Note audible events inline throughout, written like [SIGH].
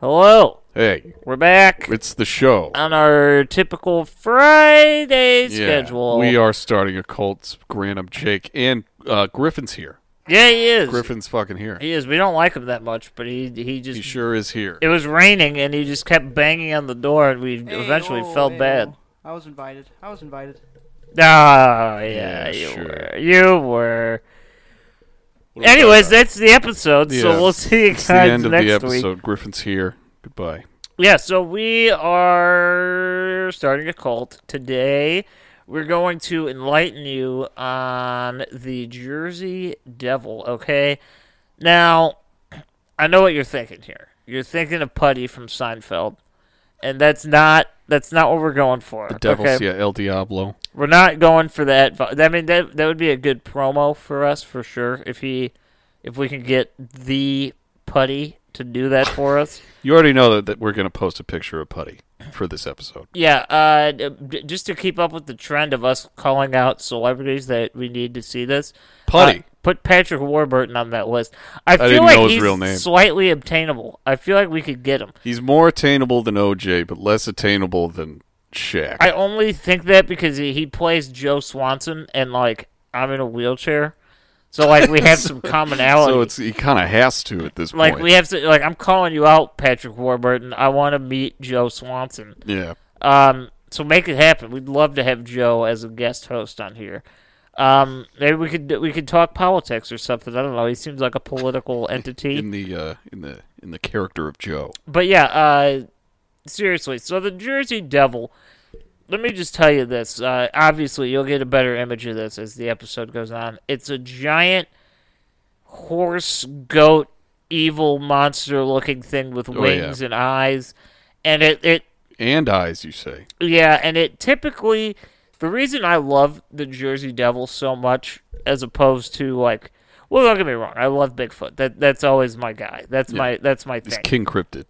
Hello, Hey, we're back it's the show. on our typical Friday schedule. We are starting a cult. Granum, Jake, and uh, Griffin's here. Yeah, he is. Griffin's fucking here. He is. We don't like him that much, but he he just He sure is here. it was raining and he just kept banging on the door and we eventually Hey-o, felt hey-o. bad. I was invited. I was invited. Ah, yeah, Yeah, you sure. were. You were. Anyways, that? that's the episode, Yeah. so we'll see you it's the guys end of next the week. episode. Griffin's here. Goodbye. Yeah, so we are starting a cult today. We're going to enlighten you on the Jersey Devil, okay? Now, [CLEARS THROAT] I know what you're thinking here. You're thinking of Puddy from Seinfeld, and that's not that's not what we're going for. The Devil's, okay? yeah, El Diablo. We're not going for that. I mean, that that would be a good promo for us for sure if he if we can get the Puddy to do that [LAUGHS] for us. You already know that, that we're going to post a picture of Puddy for this episode. Yeah, uh, d- just to keep up with the trend of us calling out celebrities that we need to see this. Puddy. uh, put Patrick Warburton on that list. I feel didn't like know his he's real name. slightly obtainable. I feel like we could get him. He's more attainable than OJ, but less attainable than Shaq. I only think that because he, he plays Joe Swanson, and like I'm in a wheelchair, so like we have [LAUGHS] some commonality. so it's he kind of has to at this like point. Like we have to like I'm calling you out, Patrick Warburton. I want to meet Joe Swanson. yeah. Um, so make it happen. We'd love to have Joe as a guest host on here. Um, maybe we could we could talk politics or something. I don't know. He seems like a political [LAUGHS] entity. In the uh, in the in the character of Joe. But yeah, uh, seriously. So the Jersey Devil. Let me just tell you this. Uh, obviously, you'll get a better image of this as the episode goes on. It's a giant horse, goat, evil monster-looking thing with Oh, yeah. wings and eyes, and it it And eyes, you say. Yeah, and it typically the reason I love the Jersey Devil so much as opposed to like well don't get me wrong, I love Bigfoot. That that's always my guy. That's Yeah. my that's my thing. He's. King Cryptid.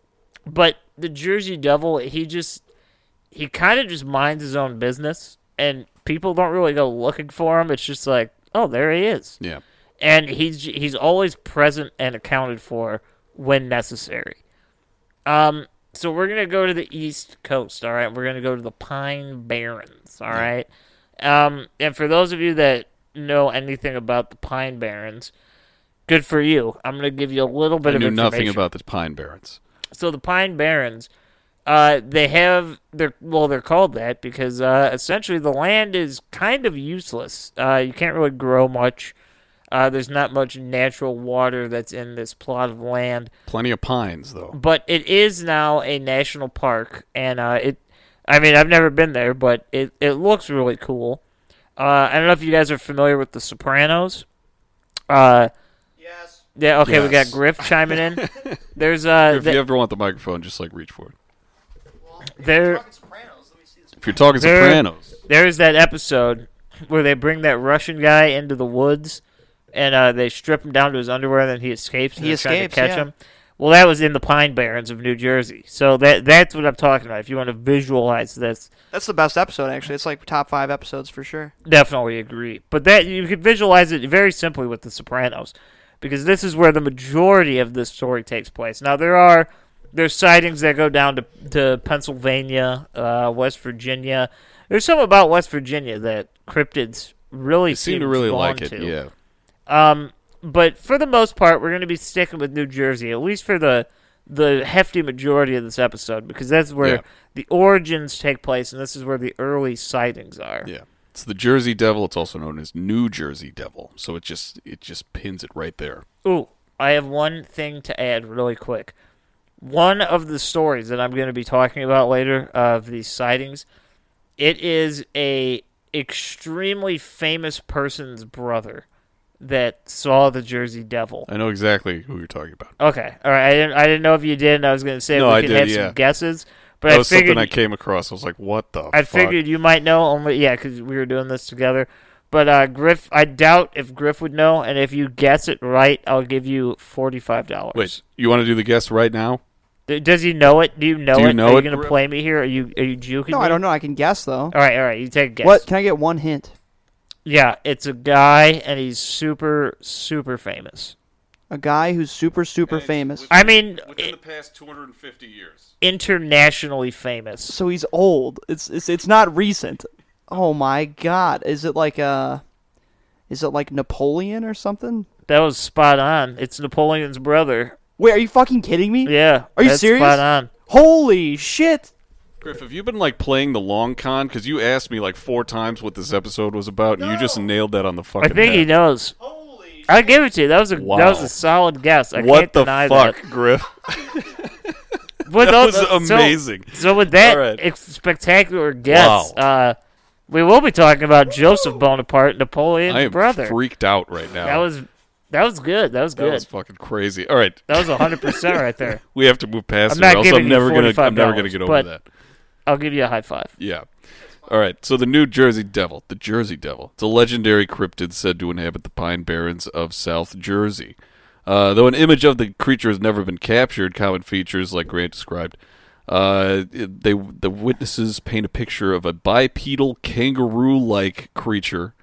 But the Jersey Devil, he just he kind of just minds his own business and people don't really go looking for him. It's just like, oh, there he is. Yeah. And he's he's always present and accounted for when necessary. Um, so we're gonna go to the East Coast. All right, we're gonna go to the Pine Barrens. All right. Um, and for those of you that know anything about the Pine Barrens, good for you. I'm gonna give you a little bit I of knew information. nothing about the Pine Barrens. So the Pine Barrens, uh, they have they're well they're called that because uh, essentially the land is kind of useless. Uh, you can't really grow much. Uh, there's not much natural water that's in this plot of land, Plenty of pines, though. but it is now a national park, and uh, it. I mean, I've never been there, but it it looks really cool. Uh, I don't know if you guys are familiar with The Sopranos. Uh, Yes. yeah, okay, we got Griff chiming in. [LAUGHS] There's uh, If th- you ever want the microphone, just like reach for it. there. Sopranos. Let me see this. If you're talking There- Sopranos, There's that episode where they bring that Russian guy into the woods and uh, they strip him down to his underwear and then he escapes and He they're trying to escapes, catch yeah. him. Well, that was in the Pine Barrens of New Jersey. So that that's what I'm talking about. If you want to visualize this, That's the best episode, actually. It's like top five episodes for sure. definitely agree. But that you can visualize it very simply with The Sopranos, because this is where the majority of this story takes place. Now there are there's sightings that go down to to Pennsylvania, uh, West Virginia. There's some about West Virginia that cryptids really seem to really like it. to. Yeah. Um, but for the most part, we're going to be sticking with New Jersey, at least for the the hefty majority of this episode, because that's where Yeah. the origins take place, and this is where the early sightings are. Yeah. It's the Jersey Devil. It's also known as New Jersey Devil. So it just it just pins it right there. Ooh, I have one thing to add really quick. One of the stories that I'm going to be talking about later of these sightings, it is a extremely famous person's brother that saw the Jersey Devil. I know exactly who you're talking about. Okay, all right. I didn't, I didn't know if you did, and I was going to say No, we I could did, have yeah. some guesses. But that I was figured something I came across. I was like, "What the?" I fuck? figured you might know. Only yeah, because we were doing this together. But uh, Griff, I doubt if Griff would know, and if you guess it right, I'll give you forty-five dollars. Wait, you want to do the guess right now? does he know it? Do you know Do you it? know are you gonna play me here? Are you are you juking No, me? I don't know. I can guess though. All right, all right. You take a guess. What? Can I get one hint? Yeah, it's a guy, and he's super super famous. A guy who's super super famous. I mean, within the past 250 years. internationally famous. So he's old. It's it's it's not recent. Oh my god. Is it like uh Is it like Napoleon or something? That was spot on. It's Napoleon's brother. Wait, are you fucking kidding me? Yeah. Are you that's serious? Spot on. Holy shit. Griff, have you been like playing the long con? Because you asked me like four times what this episode was about, and you just nailed that on the fucking page. I fucking. think he head. knows. I give it to you. That was a that was a solid guess. I What can't the deny fuck, that. Griff? But [LAUGHS] That no, was no, so- amazing. So, with that All right. ex- spectacular guess, Wow. uh, we will be talking about Joseph Bonaparte, Napoleon's I am brother. freaked out right now. That was that was good. That was That good. was fucking crazy. All right, that was hundred percent right there. [LAUGHS] we have to move past I'm it. not or else giving I'm you never gonna. I'm never gonna get over but- that. I'll give you a high five. Yeah. All right. So the New Jersey Devil, the Jersey Devil, it's a legendary cryptid said to inhabit the Pine Barrens of South Jersey. Uh, though an image of the creature has never been captured, common features like Grant described. Uh, they the witnesses paint a picture of a bipedal kangaroo-like creature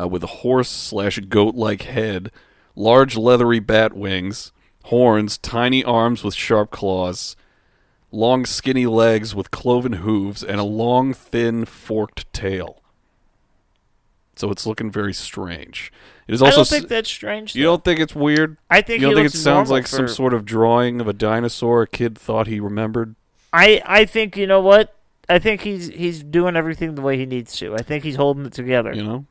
uh, with a horse slash goat-like head, large leathery bat wings, horns, tiny arms with sharp claws, long skinny legs with cloven hooves, and a long thin forked tail. So it's looking very strange. It is also. I don't think that's strange. you though. don't think it's weird? I think you don't think it sounds like some sort of drawing of a dinosaur a kid thought he remembered? I I think you know what. I think he's he's doing everything the way he needs to. I think he's holding it together. You know?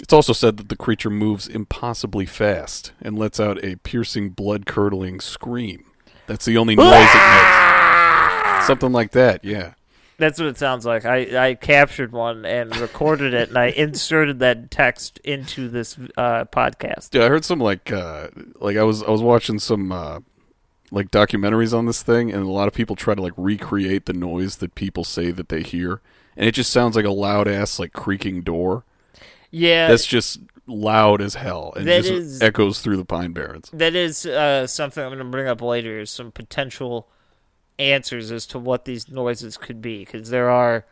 It's also said that the creature moves impossibly fast and lets out a piercing, blood curdling scream. That's the only noise it makes. Ah! Something like that, yeah. That's what it sounds like. I, I captured one and recorded it, and I [LAUGHS] inserted that text into this uh, podcast. Dude, I heard some like uh like I was I was watching some uh like documentaries on this thing and a lot of people try to like recreate the noise that people say that they hear and it just sounds like a loud ass like creaking door. Yeah, That's just loud as hell and That just is- echoes through the Pine Barrens. that is uh, something I'm going to bring up later. Is some potential answers as to what these noises could be, because there are,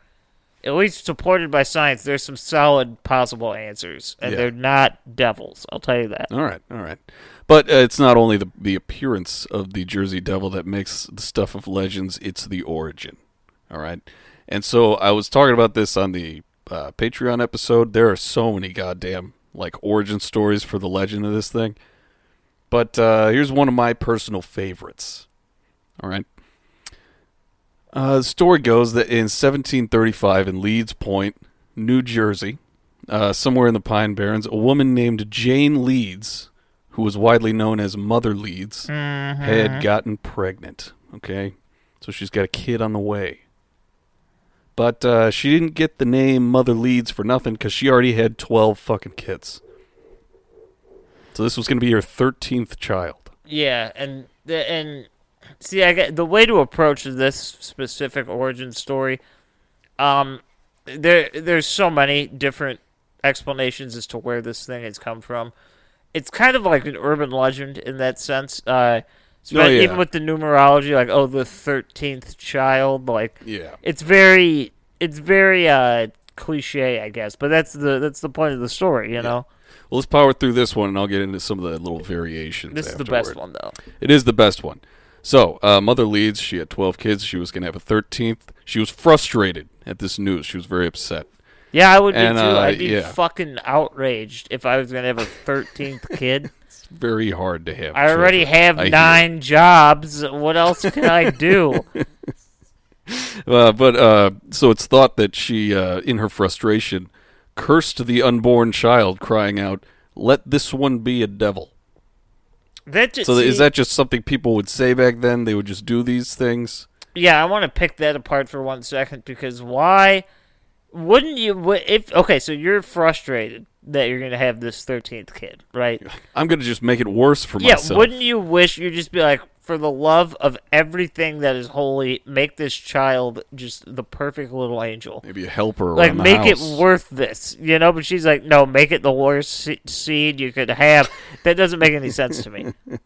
at least supported by science, there's some solid possible answers, and Yeah. they're not devils. I'll tell you that. All right, all right. But uh, it's not only the the appearance of the Jersey Devil that makes the stuff of legends, it's the origin. All right. And so I was talking about this on the uh, Patreon episode. There are so many goddamn like origin stories for the legend of this thing. But uh, here's one of my personal favorites. All right. Uh, the story goes that in 1735 in Leeds Point, New Jersey, uh, somewhere in the Pine Barrens, a woman named Jane Leeds, who was widely known as Mother Leeds, had gotten pregnant. Okay, so she's got a kid on the way. But uh, she didn't get the name Mother Leeds for nothing because she already had 12 fucking kids. So this was going to be her 13th child. Yeah, and the, and see, I get the way to approach this specific origin story. Um, there there's so many different explanations as to where this thing has come from. It's kind of like an urban legend in that sense. Uh, Oh, yeah. Even with the numerology, like oh, the thirteenth child, like Yeah. it's very, it's very uh cliche, I guess. But that's the that's the point of the story, you know. Well, let's power through this one, and I'll get into some of the little variations. This is the best one though. It is the best one. So, uh, Mother Leeds. She had 12 kids. She was going to have a 13th. She was frustrated at this news. She was very upset. Yeah, I would be And, too. uh, I'd be yeah. fucking outraged if I was gonna have a thirteenth [LAUGHS] kid. It's very hard to have. I already children. have I hear. nine jobs. What else can I [LAUGHS] do? Uh, but uh, so it's thought that she, uh, in her frustration, cursed the unborn child, crying out, "Let this one be a devil." That just, So is that just something people would say back then? They would just do these things. Yeah, I want to pick that apart for one second because why wouldn't you? If okay, so you're frustrated that you're gonna have this thirteenth kid, right? [LAUGHS] I'm going to just make it worse for Yeah, myself. wouldn't you wish you'd just be like, for the love of everything that is holy, make this child just the perfect little angel. Maybe a helper Like, make it worth this, you know? But she's like, no, make it the worst seed you could have. that doesn't make any sense to me. [LAUGHS]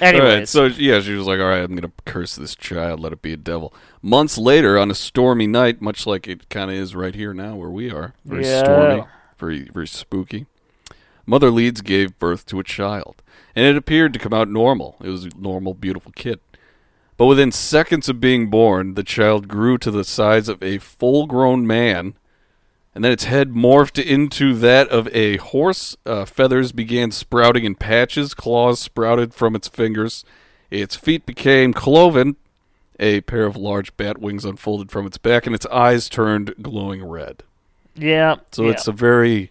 Anyways, right, so yeah, she was like, "All right, I'm gonna curse this child, let it be a devil." Months later, on a stormy night, much like it kind of is right here now where we are, very Yeah. stormy, very very spooky. Mother Leeds gave birth to a child, and it appeared to come out normal. It was a normal, beautiful kid. But within seconds of being born, the child grew to the size of a full-grown man, and then its head morphed into that of a horse. Uh, feathers began sprouting in patches, claws sprouted from its fingers. Its feet became cloven. A pair of large bat wings unfolded from its back, and its eyes turned glowing red. yeah. So yeah. it's a very.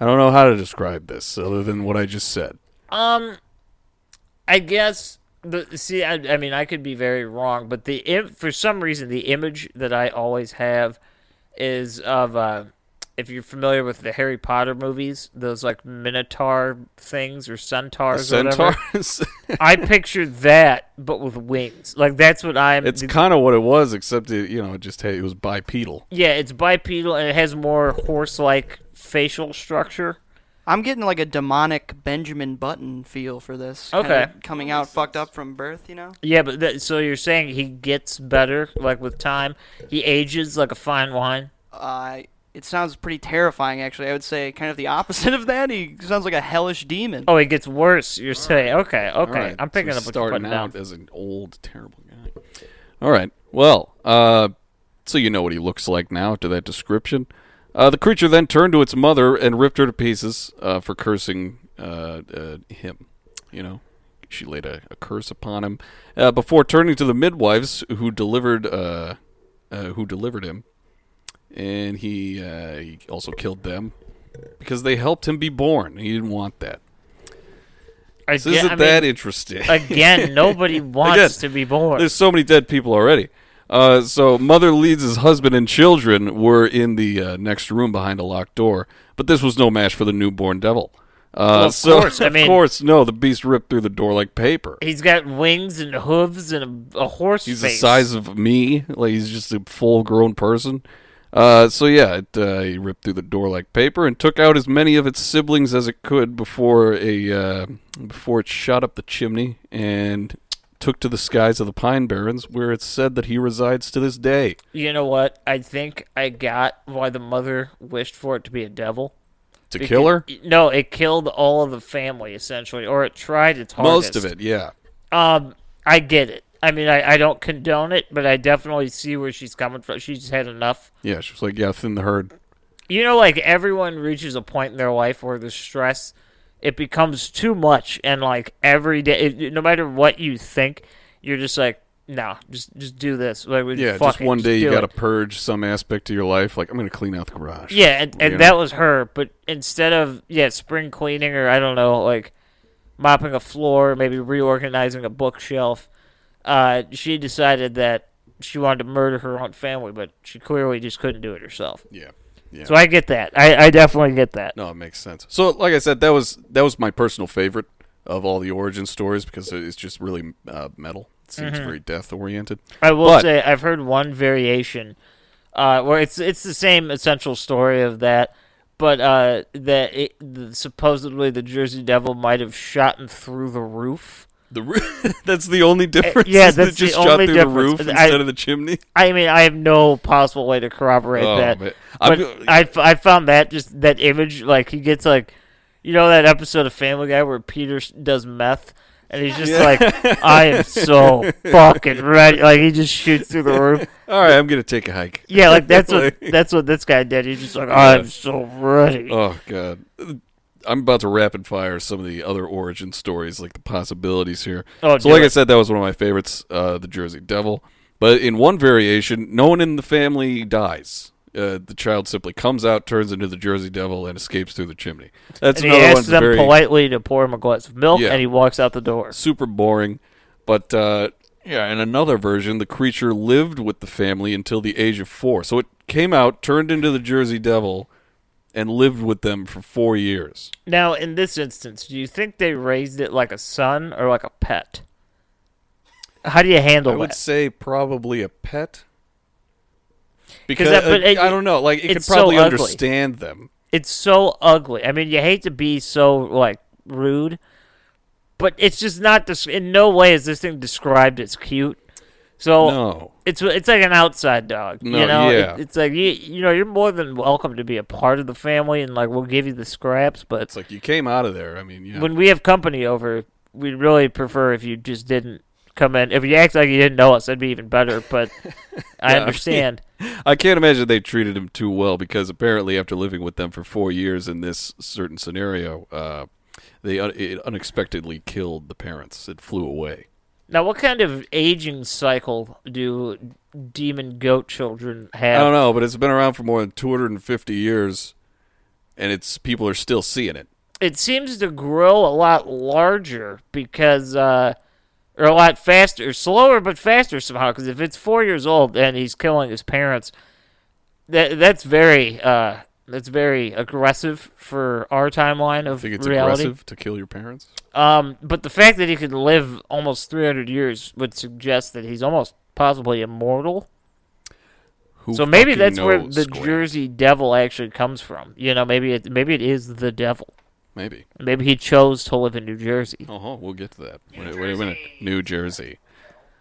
I don't know how to describe this other than what I just said. Um, I guess the see. I, I mean, I could be very wrong, but the Im- for some reason the image that I always have is of uh, if you're familiar with the Harry Potter movies, those like Minotaur things or centaurs, or whatever. [LAUGHS] I picture that, but with wings. Like that's what I'm. it's kind of what it was, except it, you know, it just had, it was bipedal. yeah, it's bipedal and it has more horse-like facial structure. I'm getting like a demonic Benjamin Button feel for this. Okay. coming out fucked up from birth, you know? Yeah, but that, so you're saying he gets better, like with time. He ages like a fine wine. Uh, it sounds pretty terrifying, actually. I would say kind of the opposite [LAUGHS] of that. He sounds like a hellish demon. Oh, he gets worse. You're saying okay, okay. All right, I'm picking so up what you're starting out down. as an old, terrible guy. All right. Well, uh, so you know what he looks like now after that description. Uh, the creature then turned to its mother and ripped her to pieces uh, for cursing uh, uh, him. You know, she laid a, a curse upon him uh, before turning to the midwives who delivered uh, uh, who delivered him, and he uh, he also killed them because they helped him be born. He didn't want that. Ge- isn't I that mean, interesting? [LAUGHS] again? Nobody wants Again, to be born. There's so many dead people already. Uh, so Mother Leeds' husband and children were in the uh, next room behind a locked door, but this was no match for the newborn devil. Uh, Well, of so, course, I of mean- course, no. The beast ripped through the door like paper. He's got wings and hooves and a, a horse He's face. the size of me, like he's just a full-grown person. Uh, so yeah, it, uh, he ripped through the door like paper and took out as many of its siblings as it could before a uh, before it shot up the chimney and took to the skies of the Pine Barrens, where it's said that he resides to this day. You know what? I think I got why the mother wished for it to be a devil. To Because- kill her? No, it killed all of the family essentially, or it tried its hardest. Most of it, yeah. Um, I get it. I mean, I, I don't condone it, but I definitely see where she's coming from. She's had enough. Yeah, she was like, yeah, thin the herd. You know, like everyone reaches a point in their life where the stress it becomes too much, and like every day, it, no matter what you think, you're just like, no, just just do this. Like, Yeah, just it, one day you got to purge some aspect of your life. Like, I'm going to clean out the garage. Yeah, and, and that was her. But instead of yeah, spring cleaning or I don't know, like mopping a floor, maybe reorganizing a bookshelf, uh, she decided that she wanted to murder her own family, but she clearly just couldn't do it herself. Yeah. Yeah. So I get that. I, I definitely get that. No, it makes sense. So, like I said, that was that was my personal favorite of all the origin stories because it's just really uh, metal. It seems Mm-hmm. very death oriented. I will But- say I've heard one variation uh, where it's it's the same essential story of that, but uh, that it, the, supposedly the Jersey Devil might have shot through the roof. The roo- [LAUGHS] that's the only difference. Uh, yeah, that that's it just the shot only through difference. the roof I- instead of the chimney. [LAUGHS] I mean, I have no possible way to corroborate Oh, that. man. But I, I found that just that image, like he gets like, you know, that episode of Family Guy where Peter does meth, and he's just like, [LAUGHS] I am so fucking ready. Like he just shoots through the roof. All right, I'm gonna take a hike. Yeah, like that's what that's what this guy did. He's just like, I'm so ready. Oh god. I'm about to rapid fire some of the other origin stories, like the possibilities here. Oh, so, like I said, that was one of my favorites, uh, the Jersey Devil. But in one variation, no one in the family dies. Uh, the child simply comes out, turns into the Jersey Devil, and escapes through the chimney. That's and he another asks one. them Very politely to pour him a glass of milk, Yeah. and he walks out the door. super boring. But uh, yeah, in another version, the creature lived with the family until the age of four. So it came out, turned into the Jersey Devil, and lived with them for four years. Now, in this instance, do you think they raised it like a son or like a pet? How do you handle that? I would say probably a pet. Because that- but uh, it- I don't know, like it could it's so probably understand them. It's so ugly. I mean, you hate to be so like rude, but it's just not. Des- in no way is this thing described as cute. So No, it's it's like an outside dog. No, you know, yeah. It- it's like you you know you're more than welcome to be a part of the family, and like we'll give you the scraps. But it's like you came out of there. I mean, yeah. when we have company over, we'd really prefer if you just didn't come in. If you act like you didn't know us, that'd be even better. But [LAUGHS] I Yeah, I understand. [LAUGHS] I can't imagine they treated him too well because apparently, after living with them for four years in this certain scenario, uh, they it unexpectedly killed the parents. It flew away. Now, what kind of aging cycle do demon goat children have? I don't know, but it's been around for more than 250 years, and it's people are still seeing it. It seems to grow a lot larger because, uh, or a lot faster, slower but faster somehow. Because if it's four years old and he's killing his parents, that that's very uh, that's very aggressive for our timeline of think it's reality. aggressive to kill your parents. Um, but the fact that he could live almost 300 years would suggest that he's almost possibly immortal. Who So maybe fucking that's where knows, the Square? Jersey Devil actually comes from. You know, maybe it maybe it is the devil. Maybe. Maybe he chose to live in New Jersey. Oh, we'll get to that. Wait, wait a minute. New Jersey.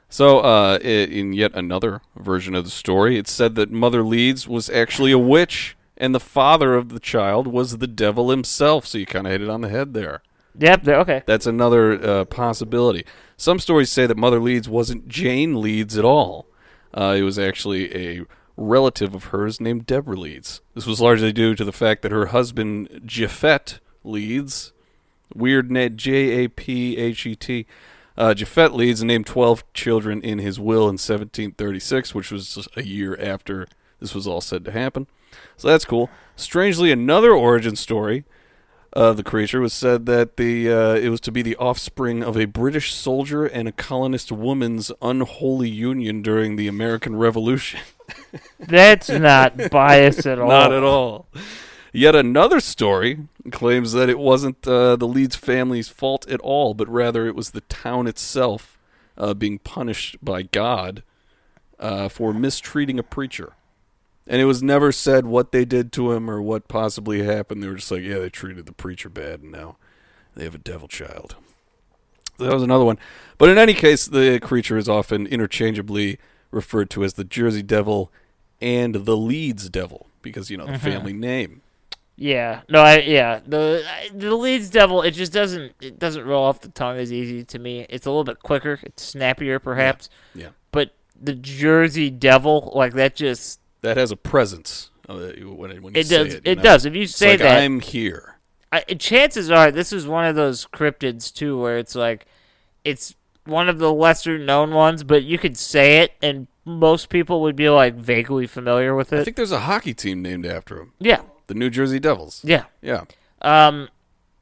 So, uh, i- in yet another version of the story, it said that Mother Leeds was actually a witch, and the father of the child was the devil himself. So you kind of hit it on the head there. Yep. Okay. That's another uh, possibility. Some stories say that Mother Leeds wasn't Jane Leeds at all. Uh, it was actually a relative of hers named Deborah Leeds. This was largely due to the fact that her husband, Japhet Leeds, weird name, J A P H E T, uh, Japhet Leeds named 12 children in his will in 1736, which was just a year after this was all said to happen. So that's cool. Strangely, another origin story of the creature was said that the uh, it was to be the offspring of a British soldier and a colonist woman's unholy union during the American Revolution. [LAUGHS] That's not bias at [LAUGHS] all. Not at all. Yet another story claims that it wasn't uh, the Leeds family's fault at all, but rather it was the town itself uh, being punished by God uh, for mistreating a preacher. And it was never said what they did to him or what possibly happened. They were just like, yeah, they treated the preacher bad, and now they have a devil child. So that was another one. But in any case, the creature is often interchangeably referred to as the Jersey Devil and the Leeds Devil because you know the mm-hmm. family name. Yeah. No. I. Yeah. The the Leeds Devil. It just doesn't. It doesn't roll off the tongue as easy to me. It's a little bit quicker. It's snappier, perhaps. Yeah, But the Jersey Devil, like that, just that has a presence uh, when it, when you it say does. it. It, does. If you It's say like, that, I'm here. I, chances are this is one of those cryptids too, where it's like it's one of the lesser known ones, but you could say it, and most people would be like vaguely familiar with it. I think there's a hockey team named after him, yeah. the New Jersey Devils. Yeah. Yeah. Um,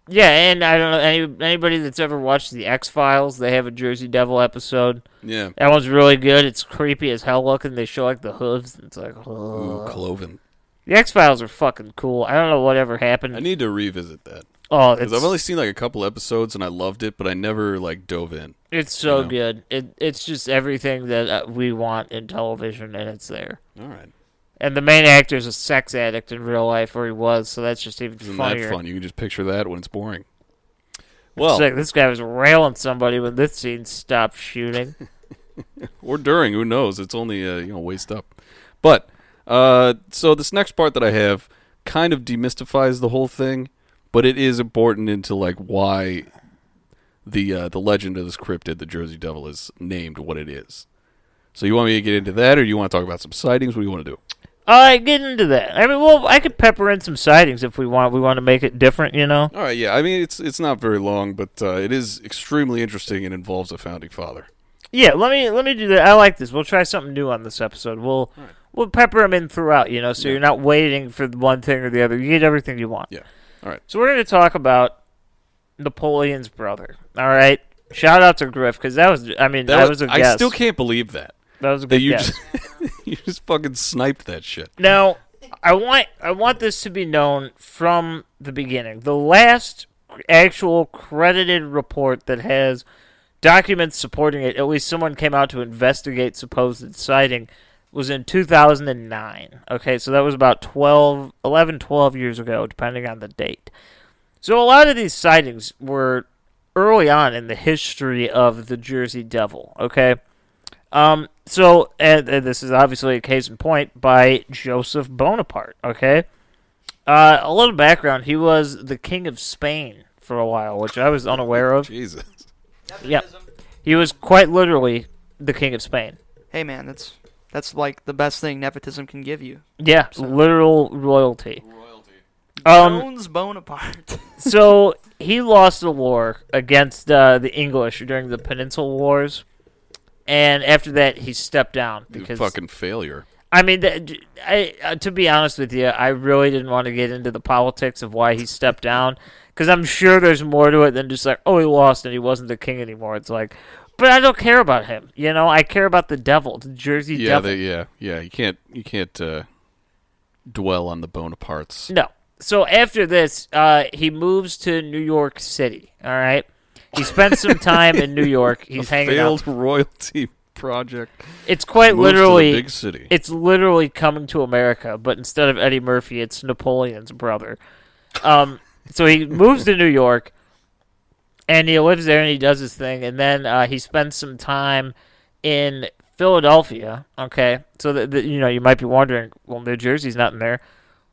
yeah, and I don't know any anybody that's ever watched the X Files. They have a Jersey Devil episode. Yeah. That one's really good. It's creepy as hell looking. They show like the hooves. And it's like Ooh. Cloven. the X Files are fucking cool. I don't know whatever happened. I need to revisit that oh, because I've only seen like a couple episodes and I loved it, but I never like dove in. it's so you know. good. It it's just everything that uh, we want in television, and it's there. All right. And the main actor is a sex addict in real life, or he was. So that's just even Isn't funnier. that fun? You can just picture that when it's boring. Well, like this guy was railing somebody when this scene stopped shooting. [LAUGHS] [LAUGHS] or during, who knows? It's only uh, you know waist up. But uh, so this next part that I have kind of demystifies the whole thing, but it is important into like why the uh, the legend of this cryptid, the Jersey Devil, is named what it is. So you want me to get into that, or you want to talk about some sightings? What do you want to do? All right, get into that. I mean, well, I could pepper in some sightings if we want. We want to make it different, you know. All right, yeah. I mean, it's it's not very long, but uh, it is extremely interesting and involves a founding father. Yeah, let me let me do that. I like this. We'll try something new on this episode. We'll we'll pepper them in throughout, you know, so Yeah. you're not waiting for one thing or the other. You get everything you want. Yeah. All right. So we're going to talk about Napoleon's brother. All right. Shout out to Griff because that was I mean that, was, a I guess. I still can't believe that that was a that good you guess. just [LAUGHS] you just fucking sniped that shit. Now, I want I want this to be known from the beginning. The last actual credited report that has documents supporting it, at least someone came out to investigate supposed sighting, was in 2009. Okay, so that was about 12, 11, 12 years ago, depending on the date. So a lot of these sightings were early on in the history of the Jersey Devil. Okay. Um, so, and, and this is obviously a case in point by Joseph Bonaparte, okay? Uh, a little background he was the King of Spain for a while, which I was unaware of. Jesus. Yeah. He was quite literally the King of Spain. Hey man, that's that's like the best thing nepotism can give you. Yeah, literal royalty. Um, Jones Bonaparte. so he lost the war against uh, the English during the Peninsula Wars, and after that he stepped down because fucking failure. I mean, I, uh, to be honest with you, I really didn't want to get into the politics of why he stepped down because I'm sure there's more to it than just like, oh, he lost and he wasn't the king anymore. It's like, but I don't care about him. You know, I care about the devil, the Jersey Yeah, devil. they, yeah, yeah. You can't you can't uh, dwell on the Bonapartes. No. So after this, uh, he moves to New York City. All right. He spent some time in New York. [LAUGHS] He's a hanging failed out. royalty project. It's quite Moves literally big city. It's literally coming to America, but instead of Eddie Murphy, it's Napoleon's brother. Um, so he moves to New York, and he lives there, and he does his thing, and then uh, he spends some time in Philadelphia. Okay, so you know you might be wondering, well, New Jersey's not in there.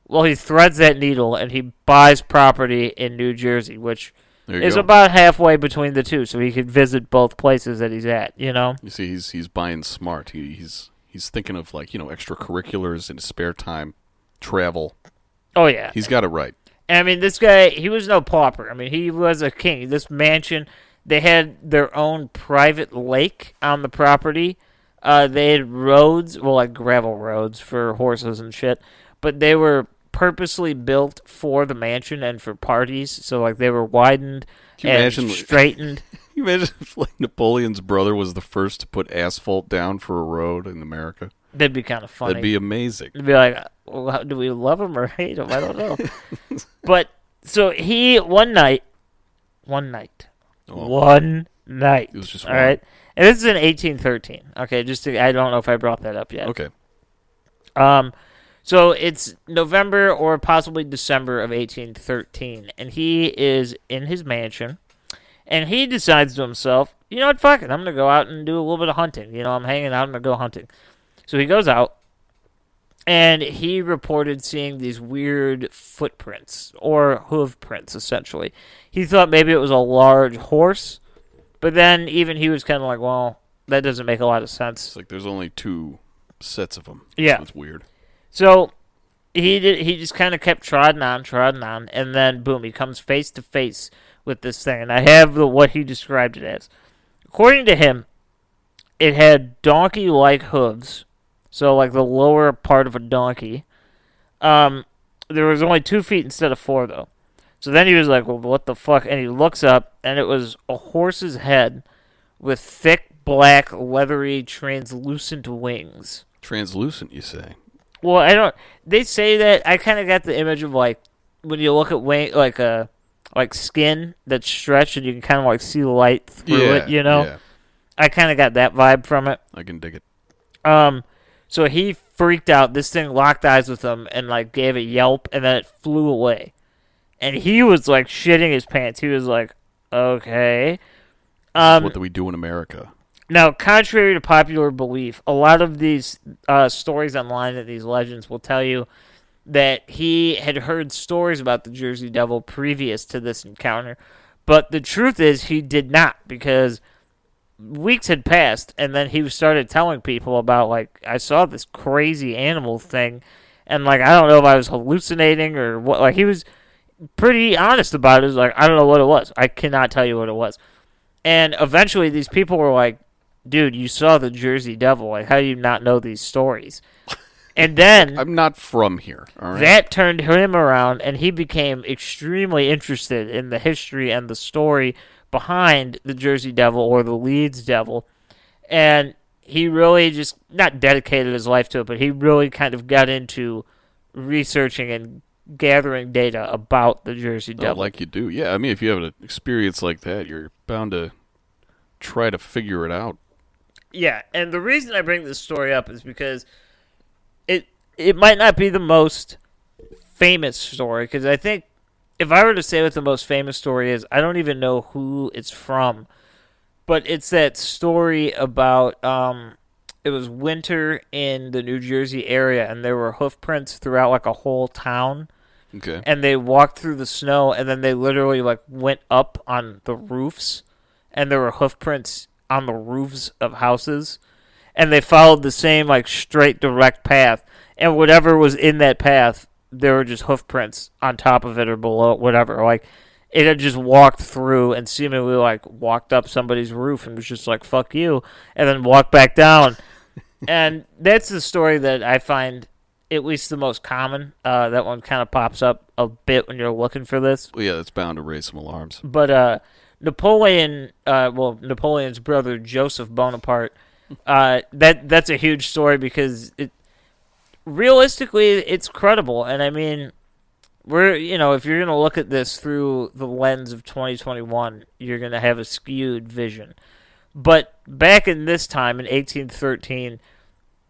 Well, he threads that needle, and he buys property in New Jersey, which is go. about halfway between the two, so he could visit both places that he's at. You know. You see, he's he's buying smart. He, he's he's thinking of like you know extracurriculars in his spare time, travel. Oh yeah. He's got it right. I mean, this guy, he was no pauper. I mean, he was a king. This mansion, they had their own private lake on the property. Uh, they had roads, well, like gravel roads for horses and shit, but they were purposely built for the mansion and for parties. So, like, they were widened and imagine- straightened. [LAUGHS] Can you imagine if like Napoleon's brother was the first to put asphalt down for a road in America? That'd be kind of funny. That'd be amazing. It'd be like, well, how, do we love him or hate him? I don't know. [LAUGHS] but so he one night, one night, Oh. one night. It was just all one. right. And this is in 1813. Okay, just to, I don't know if I brought that up yet. Okay. Um, so it's November or possibly December of 1813, and he is in his mansion, and he decides to himself, you know what, fuck it, I'm gonna go out and do a little bit of hunting. You know, I'm hanging out, I'm gonna go hunting. So he goes out, and he reported seeing these weird footprints or hoof prints, essentially. He thought maybe it was a large horse, but then even he was kind of like, well, that doesn't make a lot of sense. It's like there's only two sets of them. Yeah. So it's weird. So he did. He just kind of kept trotting on, trotting on, and then boom, he comes face to face with this thing. And I have the, what he described it as. According to him, it had donkey-like hooves, so like the lower part of a donkey. Um, there was only two feet instead of four, though. So then he was like, "Well, what the fuck?" And he looks up, and it was a horse's head with thick, black, leathery, translucent wings. Translucent, you say? Well, I don't. They say that I kind of got the image of like when you look at wing, like a like skin that's stretched and you can kind of like see the light through yeah. it. You know, Yeah. I kind of got that vibe from it. I can dig it. Um, so he freaked out. This thing locked eyes with him and like gave a yelp, and then it flew away. And he was like shitting his pants. He was like, Okay. Um, what do we do in America. Now, contrary to popular belief, a lot of these uh, stories online that these legends will tell you that he had heard stories about the Jersey Devil previous to this encounter. But the truth is, he did not, because weeks had passed, and then he started telling people about, like, I saw this crazy animal thing, and, like, I don't know if I was hallucinating or what. Like, he was pretty honest about it. He was like, I don't know what it was. I cannot tell you what it was. And eventually, these people were like, dude, you saw the Jersey Devil. Like, how do you not know these stories? [LAUGHS] And then I'm not from here. All right. that turned him around, and he became extremely interested in the history and the story behind the Jersey Devil or the Leeds Devil. And he really just not dedicated his life to it, but he really kind of got into researching and gathering data about the Jersey Oh, Devil. like you do. Yeah, I mean, if you have an experience like that, you're bound to try to figure it out. Yeah, and the reason I bring this story up is because it it might not be the most famous story because I think if I were to say what the most famous story is, I don't even know who it's from. But it's that story about um it was winter in the New Jersey area and there were hoof prints throughout like a whole town Okay. and they walked through the snow and then they literally like went up on the roofs and there were hoof prints on the roofs of houses and they followed the same like straight direct path. And whatever was in that path there were just hoof prints on top of it or below it, whatever. Like it had just walked through and seemingly like walked up somebody's roof and was just like fuck you and then walked back down. [LAUGHS] And that's the story that i find at least the most common. Uh, that one kind of pops up a bit when you're looking for this. Well, yeah, it's bound to raise some alarms. but uh, Napoleon, uh, well, Napoleon's brother Joseph Bonaparte, uh, that that's a huge story because it realistically it's credible, and I mean, we're you know if you're gonna look at this through the lens of 2021, you're gonna have a skewed vision. But back in this time in 1813,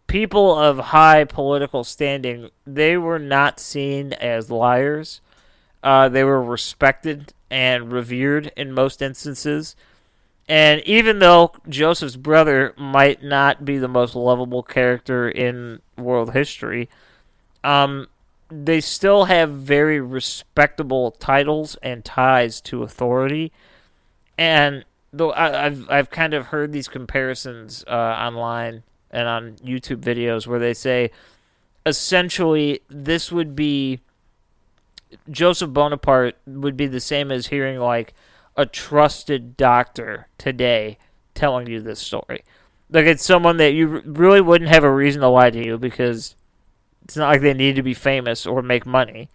people of high political standing they were not seen as liars. Uh, they were respected and revered in most instances. And even though Joseph's brother might not be the most lovable character in world history, um, they still have very respectable titles and ties to authority. And though I, I've I've kind of heard these comparisons uh, online and on YouTube videos where they say essentially this would be Joseph Bonaparte would be the same as hearing like a trusted doctor today telling you this story. Like it's someone that you really wouldn't have a reason to lie to you because it's not like they need to be famous or make money.